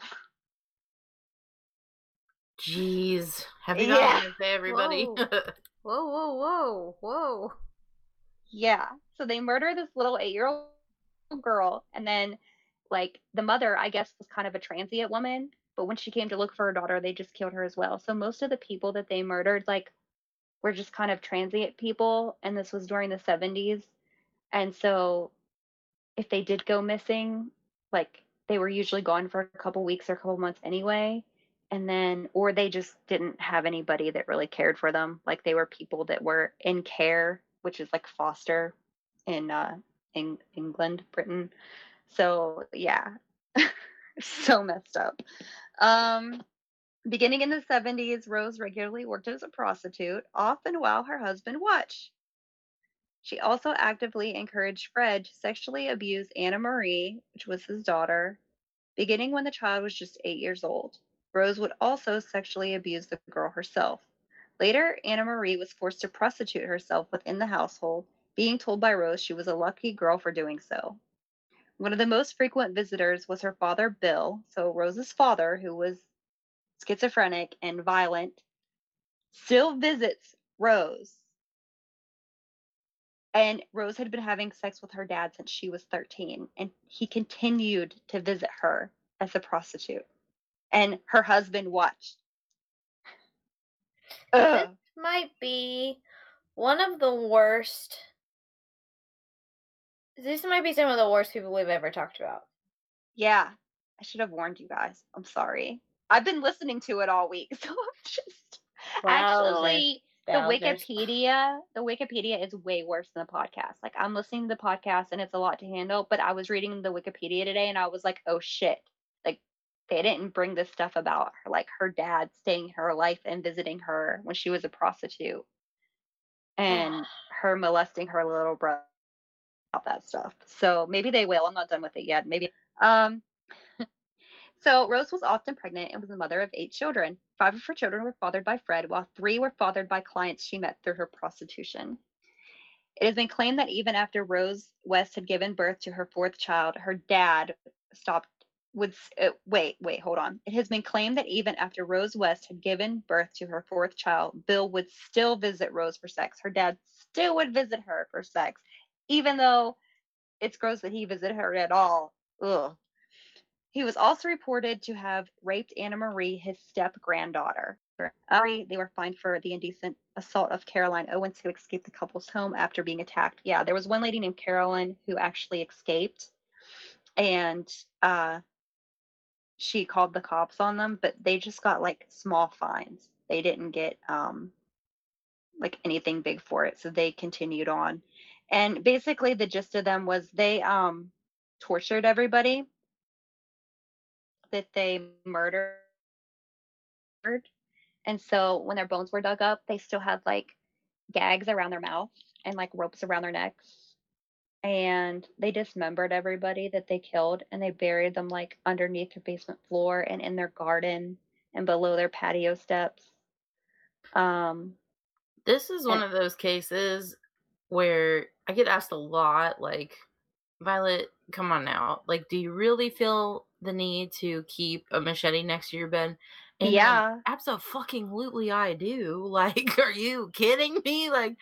S1: Jeez. Happy
S2: Yeah.
S1: Valentine's Day, everybody.
S4: Whoa. Whoa, whoa, whoa, whoa.
S2: Yeah. So they murder this little eight year old girl, and then, like, the mother, I guess, was kind of a transient woman, but when she came to look for her daughter, they just killed her as well. So most of the people that they murdered, like, were just kind of transient people, and this was during the 70s. And so if they did go missing, like, they were usually gone for a couple weeks or a couple months anyway. And then, or they just didn't have anybody that really cared for them. Like, they were people that were in care, which is like foster in uh, in England, Britain. So, yeah, so messed up. Um, Beginning in the 70s, Rose regularly worked as a prostitute, often while her husband watched. She also actively encouraged Fred to sexually abuse Anna Marie, which was his daughter, beginning when the child was just eight years old. Rose would also sexually abuse the girl herself. Later, Anna Marie was forced to prostitute herself within the household, being told by Rose she was a lucky girl for doing so. One of the most frequent visitors was her father, Bill, so Rose's father, who was schizophrenic and violent. still visits Rose. And Rose had been having sex with her dad since she was 13, and he continued to visit her as a prostitute. And her husband watched.
S3: This might be one of the worst. This might be some of the worst people we've ever talked about.
S2: Yeah, I should have warned you guys. I'm sorry. I've been listening to it all week, so I'm just actually the Wikipedia. The Wikipedia is way worse than the podcast. Like I'm listening to the podcast and it's a lot to handle, but I was reading the Wikipedia today and I was like, oh shit. Like they didn't bring this stuff about her, like her dad staying her life and visiting her when she was a prostitute and her molesting her little brother about that stuff. So maybe they will. I'm not done with it yet. Maybe um so Rose was often pregnant and was the mother of eight children. Five of her children were fathered by Fred, while three were fathered by clients she met through her prostitution. It has been claimed that even after Rose West had given birth to her fourth child, her dad stopped would uh, wait, wait, hold on. It has been claimed that even after Rose West had given birth to her fourth child, Bill would still visit Rose for sex. Her dad still would visit her for sex, even though it's gross that he visited her at all. Ugh. He was also reported to have raped Anna Marie, his step granddaughter. They were fined for the indecent assault of Caroline Owens, who escaped the couple's home after being attacked. Yeah, there was one lady named Carolyn who actually escaped, and uh, she called the cops on them, but they just got like small fines. They didn't get um, like anything big for it, so they continued on. And basically, the gist of them was they um, tortured everybody that they murdered. And so when their bones were dug up, they still had like gags around their mouth and like ropes around their necks. And they dismembered everybody that they killed and they buried them like underneath their basement floor and in their garden and below their patio steps. Um,
S1: This is one
S2: And-
S1: of those cases where I get asked a lot, like, Violet, come on now. Like, do you really feel the need to keep a machete next to your bed? And
S2: yeah.
S1: absolutely I do. Like, are you kidding me? Like,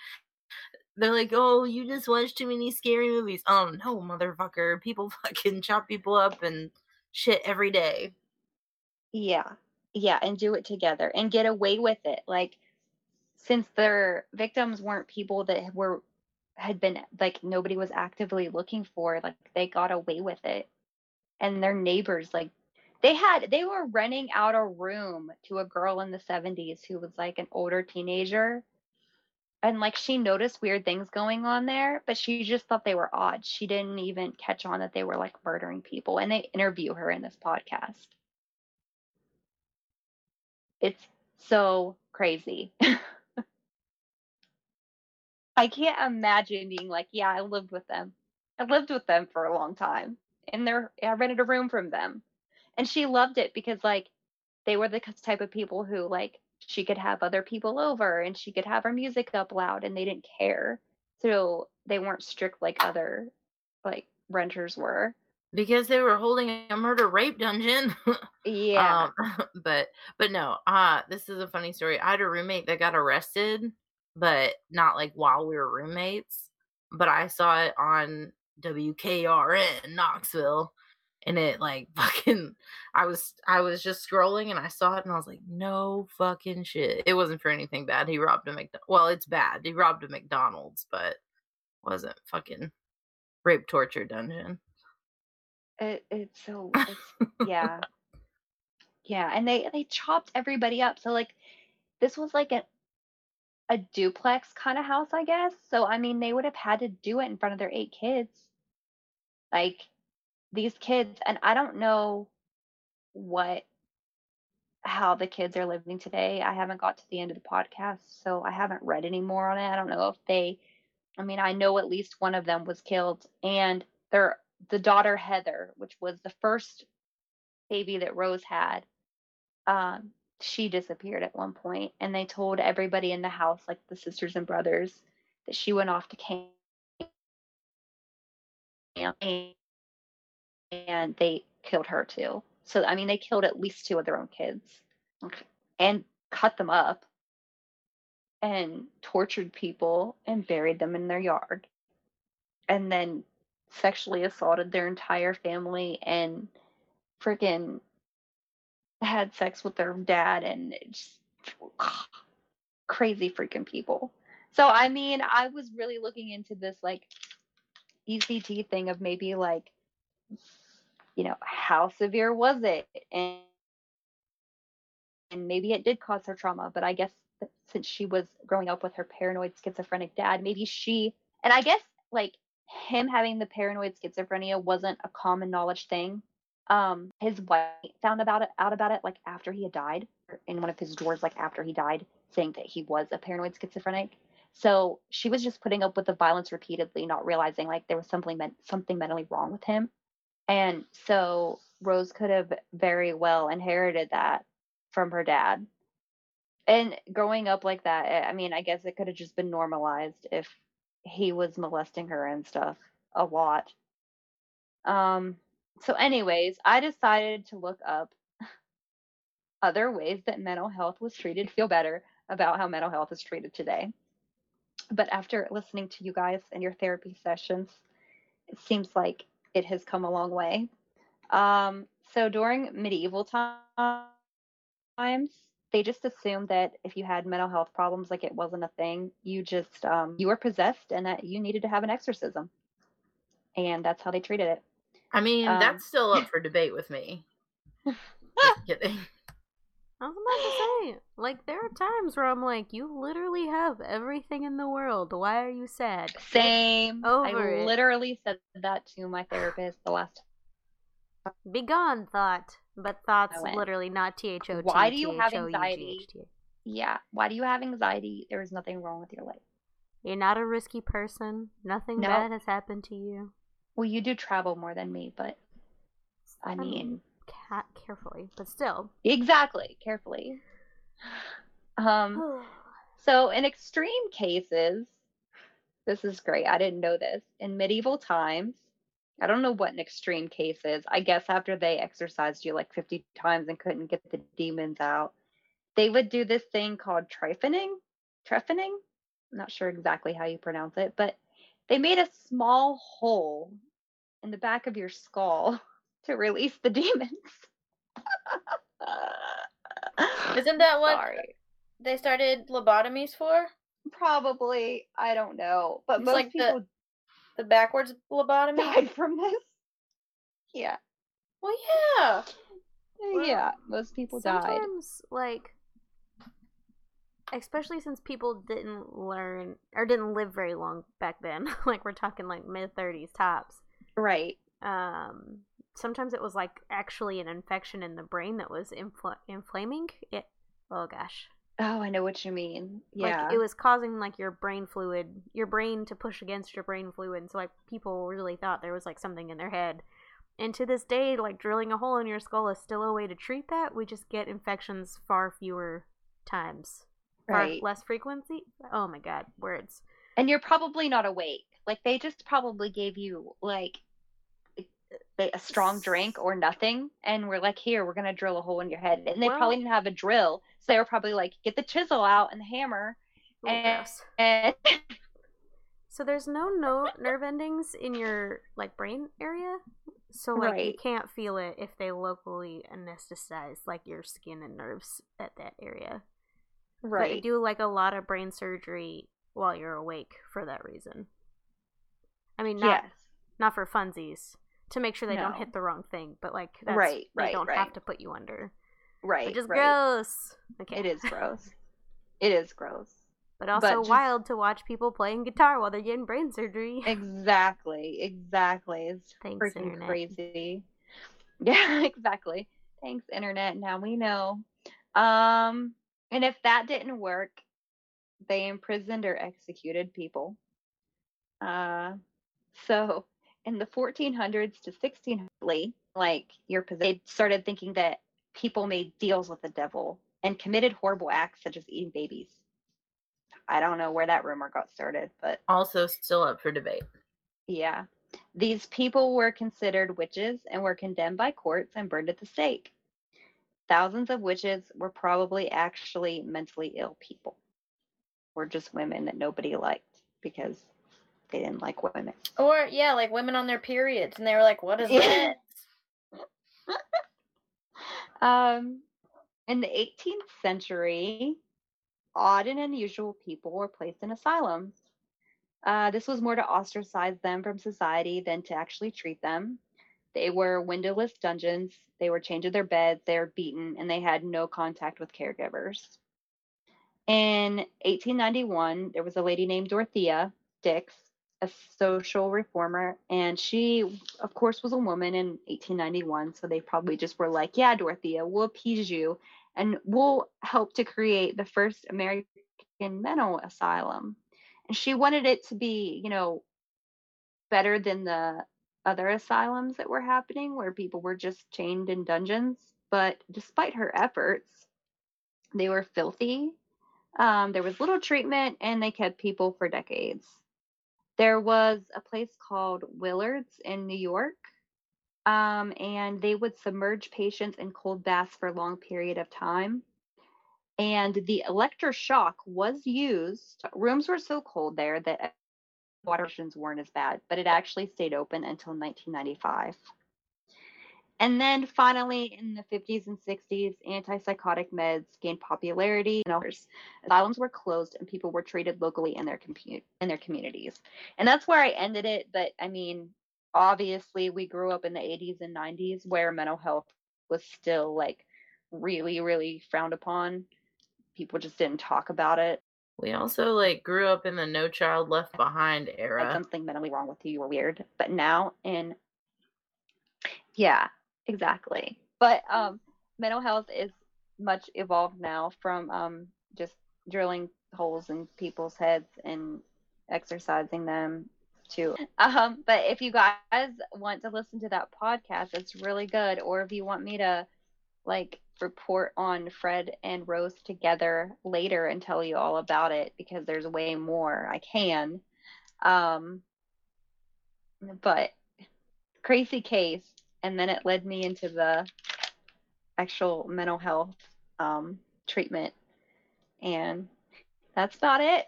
S1: they're like, oh, you just watch too many scary movies. Oh no, motherfucker! People fucking chop people up and shit every day.
S2: Yeah. Yeah, and do it together and get away with it. Like since their victims weren't people that were had been like nobody was actively looking for, like they got away with it. And their neighbors like they had they were renting out a room to a girl in the 70s who was like an older teenager. And like she noticed weird things going on there, but she just thought they were odd. She didn't even catch on that they were like murdering people. And they interview her in this podcast. It's so crazy. I can't imagine being like, yeah, I lived with them. I lived with them for a long time. And they're I rented a room from them. And she loved it because like they were the type of people who like she could have other people over and she could have her music up loud and they didn't care. So they weren't strict like other like renters were.
S1: Because they were holding a murder rape dungeon.
S2: Yeah.
S1: Um, but but no, uh this is a funny story. I had a roommate that got arrested, but not like while we were roommates. But I saw it on WKRN Knoxville and it like fucking I was I was just scrolling and I saw it and I was like, no fucking shit. It wasn't for anything bad. He robbed a McDonald's. Well, it's bad. He robbed a McDonald's, but wasn't fucking rape torture dungeon.
S2: It, it's so it's, yeah yeah and they they chopped everybody up so like this was like a a duplex kind of house i guess. So i mean they would have had to do it in front of their eight kids. Like these kids and i don't know what how the kids are living today. I haven't got to the end of the podcast so i haven't read any more on it. I don't know if they i mean i know at least one of them was killed and their the daughter heather which was the first baby that rose had um she disappeared at one point and they told everybody in the house like the sisters and brothers that she went off to camp and they killed her too. So i mean they killed at least two of their own kids. And cut them up. And tortured people and buried them in their yard. And then sexually assaulted their entire family and freaking had sex with their dad and just crazy freaking people. So I mean, I was really looking into this like ECT thing of maybe like you know, how severe was it? And and maybe it did cause her trauma, but I guess since she was growing up with her paranoid schizophrenic dad, maybe she and I guess like him having the paranoid schizophrenia wasn't a common knowledge thing. Um, his wife found about it out about it like after he had died in one of his drawers, like after he died, saying that he was a paranoid schizophrenic. So she was just putting up with the violence repeatedly, not realizing like there was something something mentally wrong with him. And so Rose could have very well inherited that from her dad. And growing up like that, I mean, I guess it could have just been normalized if he was molesting her and stuff a lot. Um, so, anyways, I decided to look up other ways that mental health was treated, feel better about how mental health is treated today. But after listening to you guys and your therapy sessions, it seems like it has come a long way. Um, so, during medieval times, they just assumed that if you had mental health problems, like it wasn't a thing. You just um, you were possessed, and that you needed to have an exorcism, and that's how they treated it.
S1: I mean, um, that's still up for debate with me. just kidding.
S4: I was about to say, like, there are times where I'm like, you literally have everything in the world. Why are you sad?
S2: Same. Over I it. literally said that to my therapist the last
S4: time. Be gone, thought. But thoughts literally not T H O T.
S2: Why do you have anxiety? Yeah. Why do you have anxiety? There is nothing wrong with your life.
S4: You're not a risky person. Nothing nope. bad has happened to you.
S2: Well, you do travel more than me, but I mean,
S4: cat carefully, but still.
S2: Exactly, carefully. Um, so in extreme cases, this is great. I didn't know this. In medieval times, I don't know what an extreme case is. I guess after they exorcised you like 50 times and couldn't get the demons out, they would do this thing called trephining. Trephining? I'm not sure exactly how you pronounce it, but they made a small hole in the back of your skull to release the demons.
S3: Isn't that what Sorry. they started lobotomies for?
S2: Probably. I don't know. But it's most like people
S3: the, the backwards lobotomy
S2: died from this. Yeah.
S3: Well, yeah.
S2: Yeah, most people
S4: Sometimes,
S2: died.
S4: Sometimes, like, especially since people didn't learn or didn't live very long back then. like, we're talking like mid 30s tops.
S2: Right.
S4: Um, sometimes it was like actually an infection in the brain that was infl- inflaming it. Oh gosh.
S2: Oh, I know what you mean. Yeah.
S4: Like it was causing like your brain fluid, your brain to push against your brain fluid. So like people really thought there was like something in their head. And to this day, like drilling a hole in your skull is still a way to treat that. We just get infections far fewer times. Right. Far less frequency. Oh my god, words.
S2: And you're probably not awake. Like they just probably gave you like a strong drink or nothing and we're like here we're gonna drill a hole in your head and they probably didn't have a drill so they were probably like get the chisel out and the hammer oh, and, and
S4: so there's no no nerve endings in your like brain area so like right. you can't feel it if they locally anesthetize like your skin and nerves at that area right but they do like a lot of brain surgery while you're awake for that reason i mean not yes. not for funsies to make sure they no. don't hit the wrong thing. But like, that's, right, they right, don't right. have to put you under.
S2: Right,
S4: which is
S2: right.
S4: gross.
S2: Okay, it is gross. it is gross.
S4: But also but just, wild to watch people playing guitar while they're getting brain surgery.
S2: Exactly, exactly. It's Thanks, freaking internet. crazy. Yeah, exactly. Thanks, internet. Now we know. Um, and if that didn't work, they imprisoned or executed people. Uh, so in the 1400s to 1600s, like your they started thinking that people made deals with the devil and committed horrible acts such as eating babies. I don't know where that rumor got started, but
S1: also still up for debate.
S2: Yeah. These people were considered witches and were condemned by courts and burned at the stake. Thousands of witches were probably actually mentally ill people. were just women that nobody liked because they didn't like women.
S3: Or yeah, like women on their periods, and they were like, "What is that?"
S2: Um, in the 18th century, odd and unusual people were placed in asylums. Uh, this was more to ostracize them from society than to actually treat them. They were windowless dungeons. They were chained to their beds. They were beaten, and they had no contact with caregivers. In 1891, there was a lady named Dorothea Dix, a social reformer, and she, of course, was a woman in 1891. So they probably just were like, "Yeah, Dorothea, we'll appease you, and we'll help to create the first American mental asylum." And she wanted it to be, you know, better than the other asylums that were happening, where people were just chained in dungeons. But despite her efforts, they were filthy. Um, there was little treatment, and they kept people for decades. There was a place called Willard's in New York, um, and they would submerge patients in cold baths for a long period of time. And the electroshock was used. Rooms were so cold there that water weren't as bad, but it actually stayed open until 1995. And then finally, in the 50s and 60s, antipsychotic meds gained popularity. and. Asylums were closed, and people were treated locally in their compu- in their communities. And that's where I ended it. But I mean, obviously, we grew up in the 80s and 90s where mental health was still like really, really frowned upon. People just didn't talk about it.
S1: We also like grew up in the No Child Left Behind
S2: Like
S1: era.
S2: something mentally wrong with you, you were weird. But now, in yeah, exactly. But um, mental health is much evolved now from um, just drilling holes in people's heads and exercising them too. um but if you guys want to listen to that podcast it's really good or if you want me to like report on Fred and Rose together later and tell you all about it because there's way more I can um but crazy case and then it led me into the actual mental health um treatment and that's about it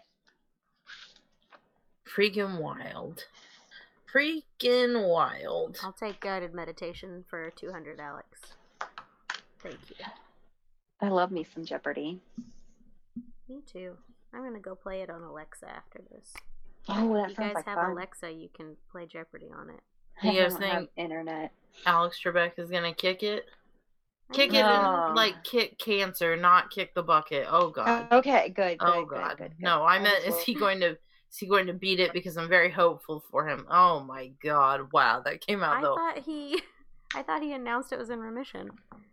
S1: Freaking wild. Freaking wild.
S4: I'll take guided meditation for 200, Alex. Thank you.
S2: I love me some Jeopardy.
S4: Me too. I'm gonna go play it on Alexa after this.
S2: Oh, that
S4: If you
S2: sounds
S4: guys
S2: like
S4: have
S2: fun.
S4: Alexa, you can play Jeopardy on it.
S1: You
S2: I
S1: guys think-
S2: internet?
S1: Alex Trebek is gonna kick it. Kick it and like kick cancer, not kick the bucket. Oh, oh god.
S2: Okay, good. Oh, good
S1: oh
S2: good,
S1: god.
S2: good, good.
S1: No, I meant is he going to is he going to beat it because I'm very hopeful for him. Oh my god. Wow, that came out
S4: I
S1: though.
S4: thought he, I thought he announced it was in remission.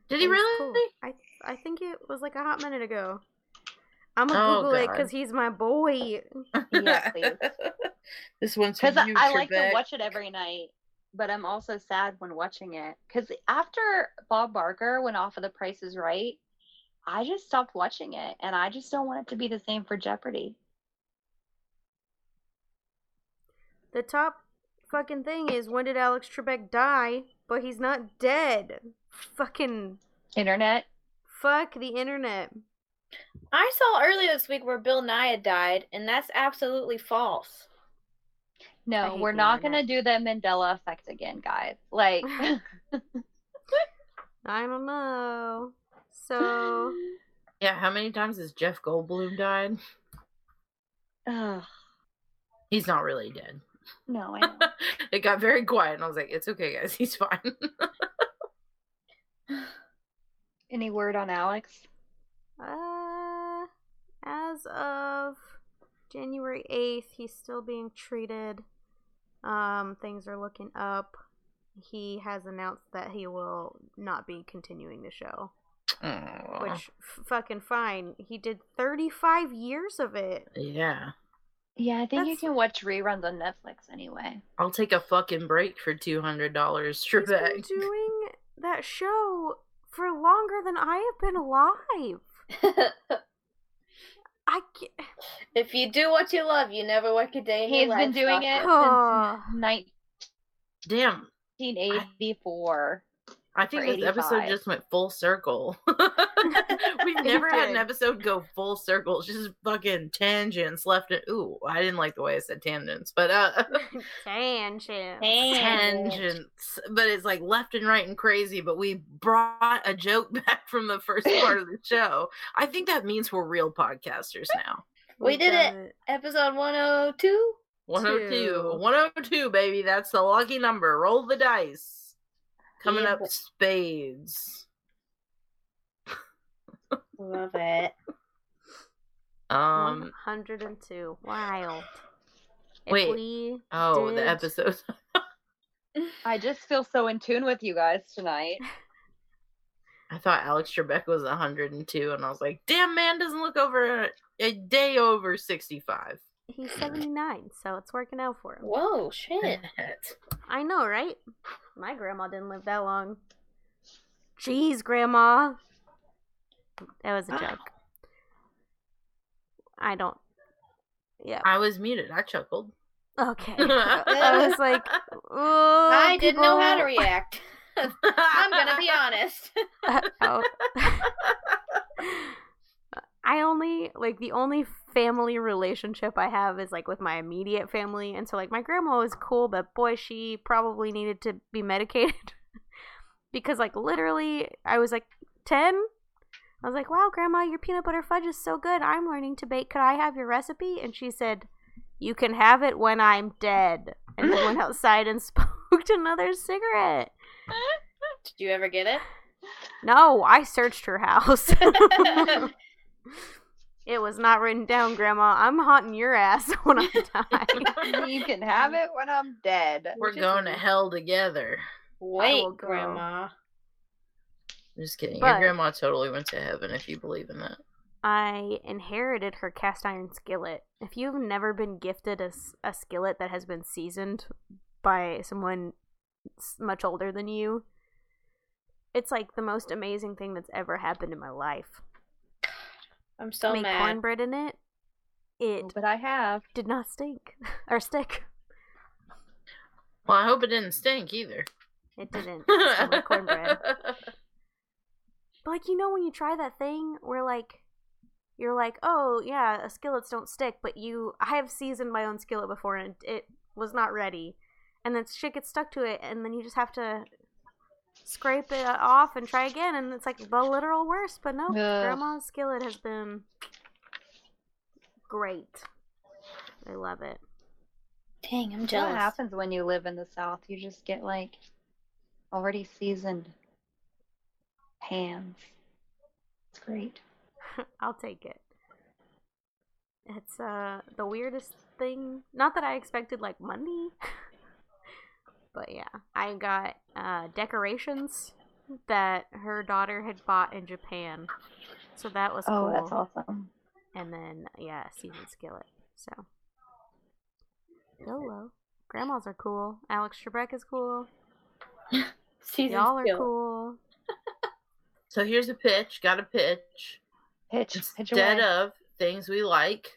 S1: Did he really?
S4: cool. I I think it was like a hot minute ago. I'm gonna
S1: Oh,
S4: Google it because he's my boy.
S2: Yeah, please.
S1: this one's
S2: Because
S1: you,
S2: I like to watch it every night, but I'm also sad when watching it. Because after Bob Barker went off of The Price is Right, I just stopped watching it, and I just don't want it to be the same for Jeopardy.
S4: The top fucking thing is when did Alex Trebek die? But he's not dead. Fucking
S2: Internet.
S4: fuck the internet.
S3: I saw earlier this week where Bill Nye had died, and that's absolutely false.
S2: No, we're not gonna do the Mandela effect again, guys. Like,
S4: I don't know. So
S1: Yeah, how many times has Jeff Goldblum died?
S2: ugh,
S1: He's not really dead.
S2: no, I know.
S1: it got very quiet, and I was like, "It's okay, guys. He's fine."
S2: Any word on Alex?
S4: Uh, as of January 8th, he's still being treated. Um, things are looking up. He has announced that he will not be continuing the show,
S1: Aw.
S4: which f- fucking fine. He did 35 years of it.
S1: yeah,
S2: Yeah, I think you can watch reruns on Netflix anyway.
S1: I'll take a fucking break for two hundred dollars.
S4: He's been
S1: Trebek.
S4: doing that show for longer than I have been alive. I can't.
S3: if you do what you love, you never work a day in
S2: He's
S3: your
S2: been doing
S3: Doctor.
S2: it
S4: Oh.
S2: since
S1: Damn,
S2: 1984.
S1: I think
S2: For
S1: this episode just went full circle. We've never had an episode go full circle. It's just fucking tangents left and ooh, I didn't like the way I said tangents, but uh
S4: tangents.
S1: tangents. But it's like left and right and crazy, but we brought a joke back from the first part of the show. I think that means we're real podcasters now.
S3: We
S4: We've
S3: did
S4: done
S3: it. Episode 102.
S1: 102.
S4: Two.
S1: 102, baby. That's the lucky number. Roll the dice. Coming up spades.
S3: Love it.
S1: Um
S4: 102. Wild. If
S1: Wait.
S4: we
S1: oh, the episode.
S2: I just feel so in tune with you guys tonight.
S1: I thought Alex Trebek was 102, and I was like, damn, man doesn't look over a, a day over 65.
S4: He's 79, so it's working out for him.
S3: Whoa, shit.
S4: I know, right? My grandma didn't live that long. Jeez, grandma. That was a
S3: Wow.
S4: joke. I don't. Yeah.
S1: I was muted. I chuckled.
S4: Okay. I was like, oh,
S3: I didn't know how to react. I'm gonna be honest.
S4: oh. I only like the only family relationship I have is like with my immediate family, and so like my grandma was cool, but boy, she probably needed to be medicated because like literally, I was like ten. I was like, "Wow, grandma, your peanut butter fudge is so good. I'm learning to bake. Could I have your recipe?" And she said, "You can have it when I'm dead." And then went outside and smoked another cigarette.
S3: Did you ever get it?
S4: No, I searched her house. It was not written down, Grandma. I'm haunting your ass when I die.
S2: you can have it when I'm dead.
S1: We're going to hell together.
S3: Wait, Grandma.
S1: I'm Just kidding.
S4: But-
S1: Your grandma totally went to heaven if you believe in that.
S4: I inherited her cast iron skillet. If you've never been gifted a skillet that has been seasoned by someone much older than you, it's like the most amazing thing that's ever happened in my life.
S3: I'm so
S4: Make
S3: mad.
S4: cornbread in it. Oh, it
S2: But I have.
S4: did not stink or stick.
S1: Well, I hope it didn't stink either.
S4: It didn't. It's cornbread. But like you know when you try that thing where like you're like, oh yeah, skillets don't stick, but you I have seasoned my own skillet before and it was not ready, and then shit gets stuck to it, and then you just have to scrape it off and try again, and it's like the literal worst. But no,
S2: Ugh.
S4: grandma's skillet has been great. I love it.
S3: Dang, I'm jealous What
S2: happens when you live in the South? You just get like already seasoned pans. It's great.
S4: I'll take it. It's uh the weirdest thing. Not that I expected like money, but yeah, I got uh decorations that her daughter had bought in Japan, so that was
S2: Oh,
S4: cool.
S2: that's awesome.
S4: And then yeah, seasoned skillet. So YOLO. Grandmas are cool. Alex Trebek is cool.
S3: Season
S4: Y'all are
S3: skill.
S4: cool.
S1: So here's a pitch. Got a pitch.
S2: Pitch, pitch
S1: Instead
S2: away.
S1: of things we like,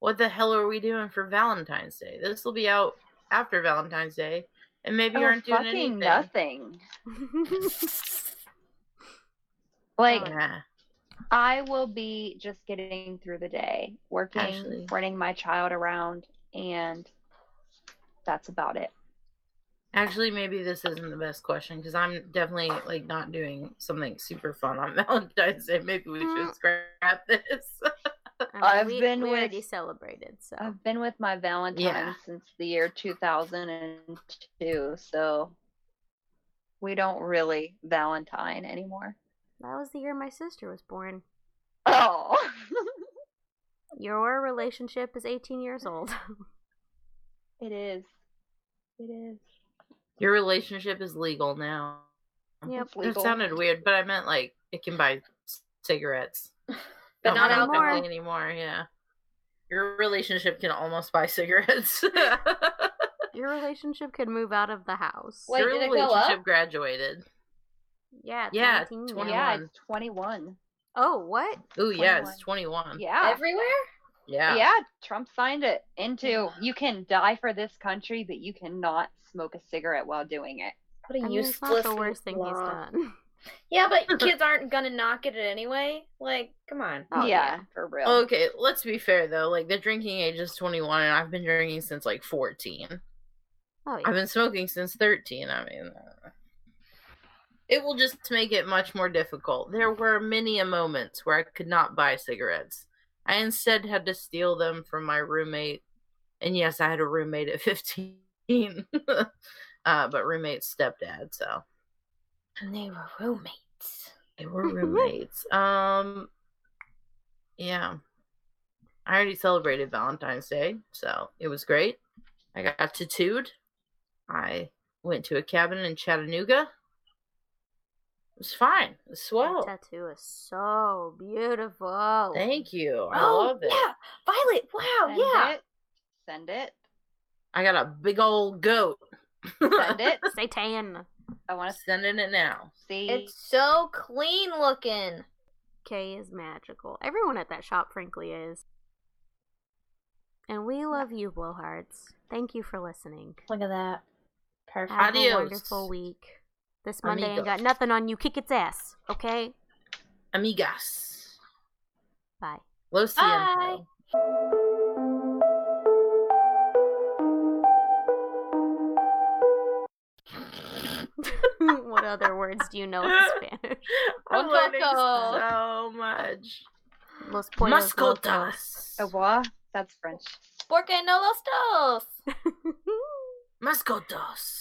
S1: what the hell are we doing for Valentine's Day? This will be out after Valentine's Day, and maybe you
S2: oh,
S1: aren't doing anything.
S2: nothing. Like
S1: Yeah.
S2: I will be just getting through the day, working,
S1: Ashley.
S2: running my child around, and that's about it.
S1: Actually, maybe this isn't the best question because I'm definitely like not doing something super fun on Valentine's Day. Maybe we should
S4: Mm.
S1: scrap this.
S4: I mean,
S2: I've
S4: we,
S2: been
S4: we
S2: with-
S4: already celebrated, so
S2: I've been with my Valentine
S1: Yeah.
S2: since the year 2002, so we don't really Valentine anymore.
S4: that was the year my sister was born.
S2: Oh.
S4: Your relationship is 18 years old.
S2: it is. It is.
S1: Your relationship is legal now.
S4: Yep.
S2: It's
S1: It sounded weird, but I meant like it can buy cigarettes.
S3: But not
S4: alcohol.
S1: alcohol anymore. Yeah. Your relationship can almost buy cigarettes.
S4: Your relationship could move out of the house.
S3: Wait,
S1: Your
S3: did it
S1: relationship graduated.
S4: Yeah, it's
S1: Yeah, 21.
S2: Yeah, it's 21.
S4: Oh, what?
S1: Oh, yeah, it's 21.
S2: Yeah.
S3: Everywhere?
S1: Yeah.
S2: Yeah, Trump signed it into you can die for this country, but you cannot smoke a cigarette while doing it.
S3: What a
S4: I mean, it's
S3: useless.
S4: not the worst thing he's
S3: law.
S4: done.
S3: Yeah, but kids aren't gonna knock at it anyway. Like, come on.
S4: Oh,
S2: yeah, for real.
S1: Okay, let's be fair though. Like the drinking age is 21, and I've been drinking since like 14.
S4: Oh yeah.
S1: I've been smoking since 13. I mean, uh, it will just make it much more difficult. There were many a moments where I could not buy cigarettes. I instead had to steal them from my roommate. And yes, I had a roommate at 15. uh, but roommate's stepdad, so
S3: And they were roommates.
S1: they were roommates. um, yeah. I already celebrated Valentine's Day, so it was great. I got tattooed. I went to a cabin in Chattanooga. It was fine. It was
S4: That tattoo is so beautiful.
S1: Thank you. I
S3: oh,
S1: love it.
S3: yeah. Violet, wow,
S2: Send
S3: yeah.
S2: it. Send it.
S1: I got a big old goat.
S2: Send it.
S4: Satan.
S2: I want to
S1: Sending it now.
S2: see.
S3: It's so clean looking.
S4: K is magical. Everyone at that shop, frankly, is. And we love you, blowhards. Thank you for listening.
S3: Look at that. Perfect.
S4: Have
S1: Adios.
S4: a wonderful week. This Monday ain't got nothing on you. Kick its ass, okay?
S1: Amigas.
S4: Bye.
S1: Lo
S3: Bye.
S4: What other words do you know in Spanish?
S1: I'm
S3: Potato.
S1: learning so much.
S4: Los pollos locos.
S1: Mascotas.
S2: Au revoir. That's French.
S3: Porque no los dos.
S1: Mascotas.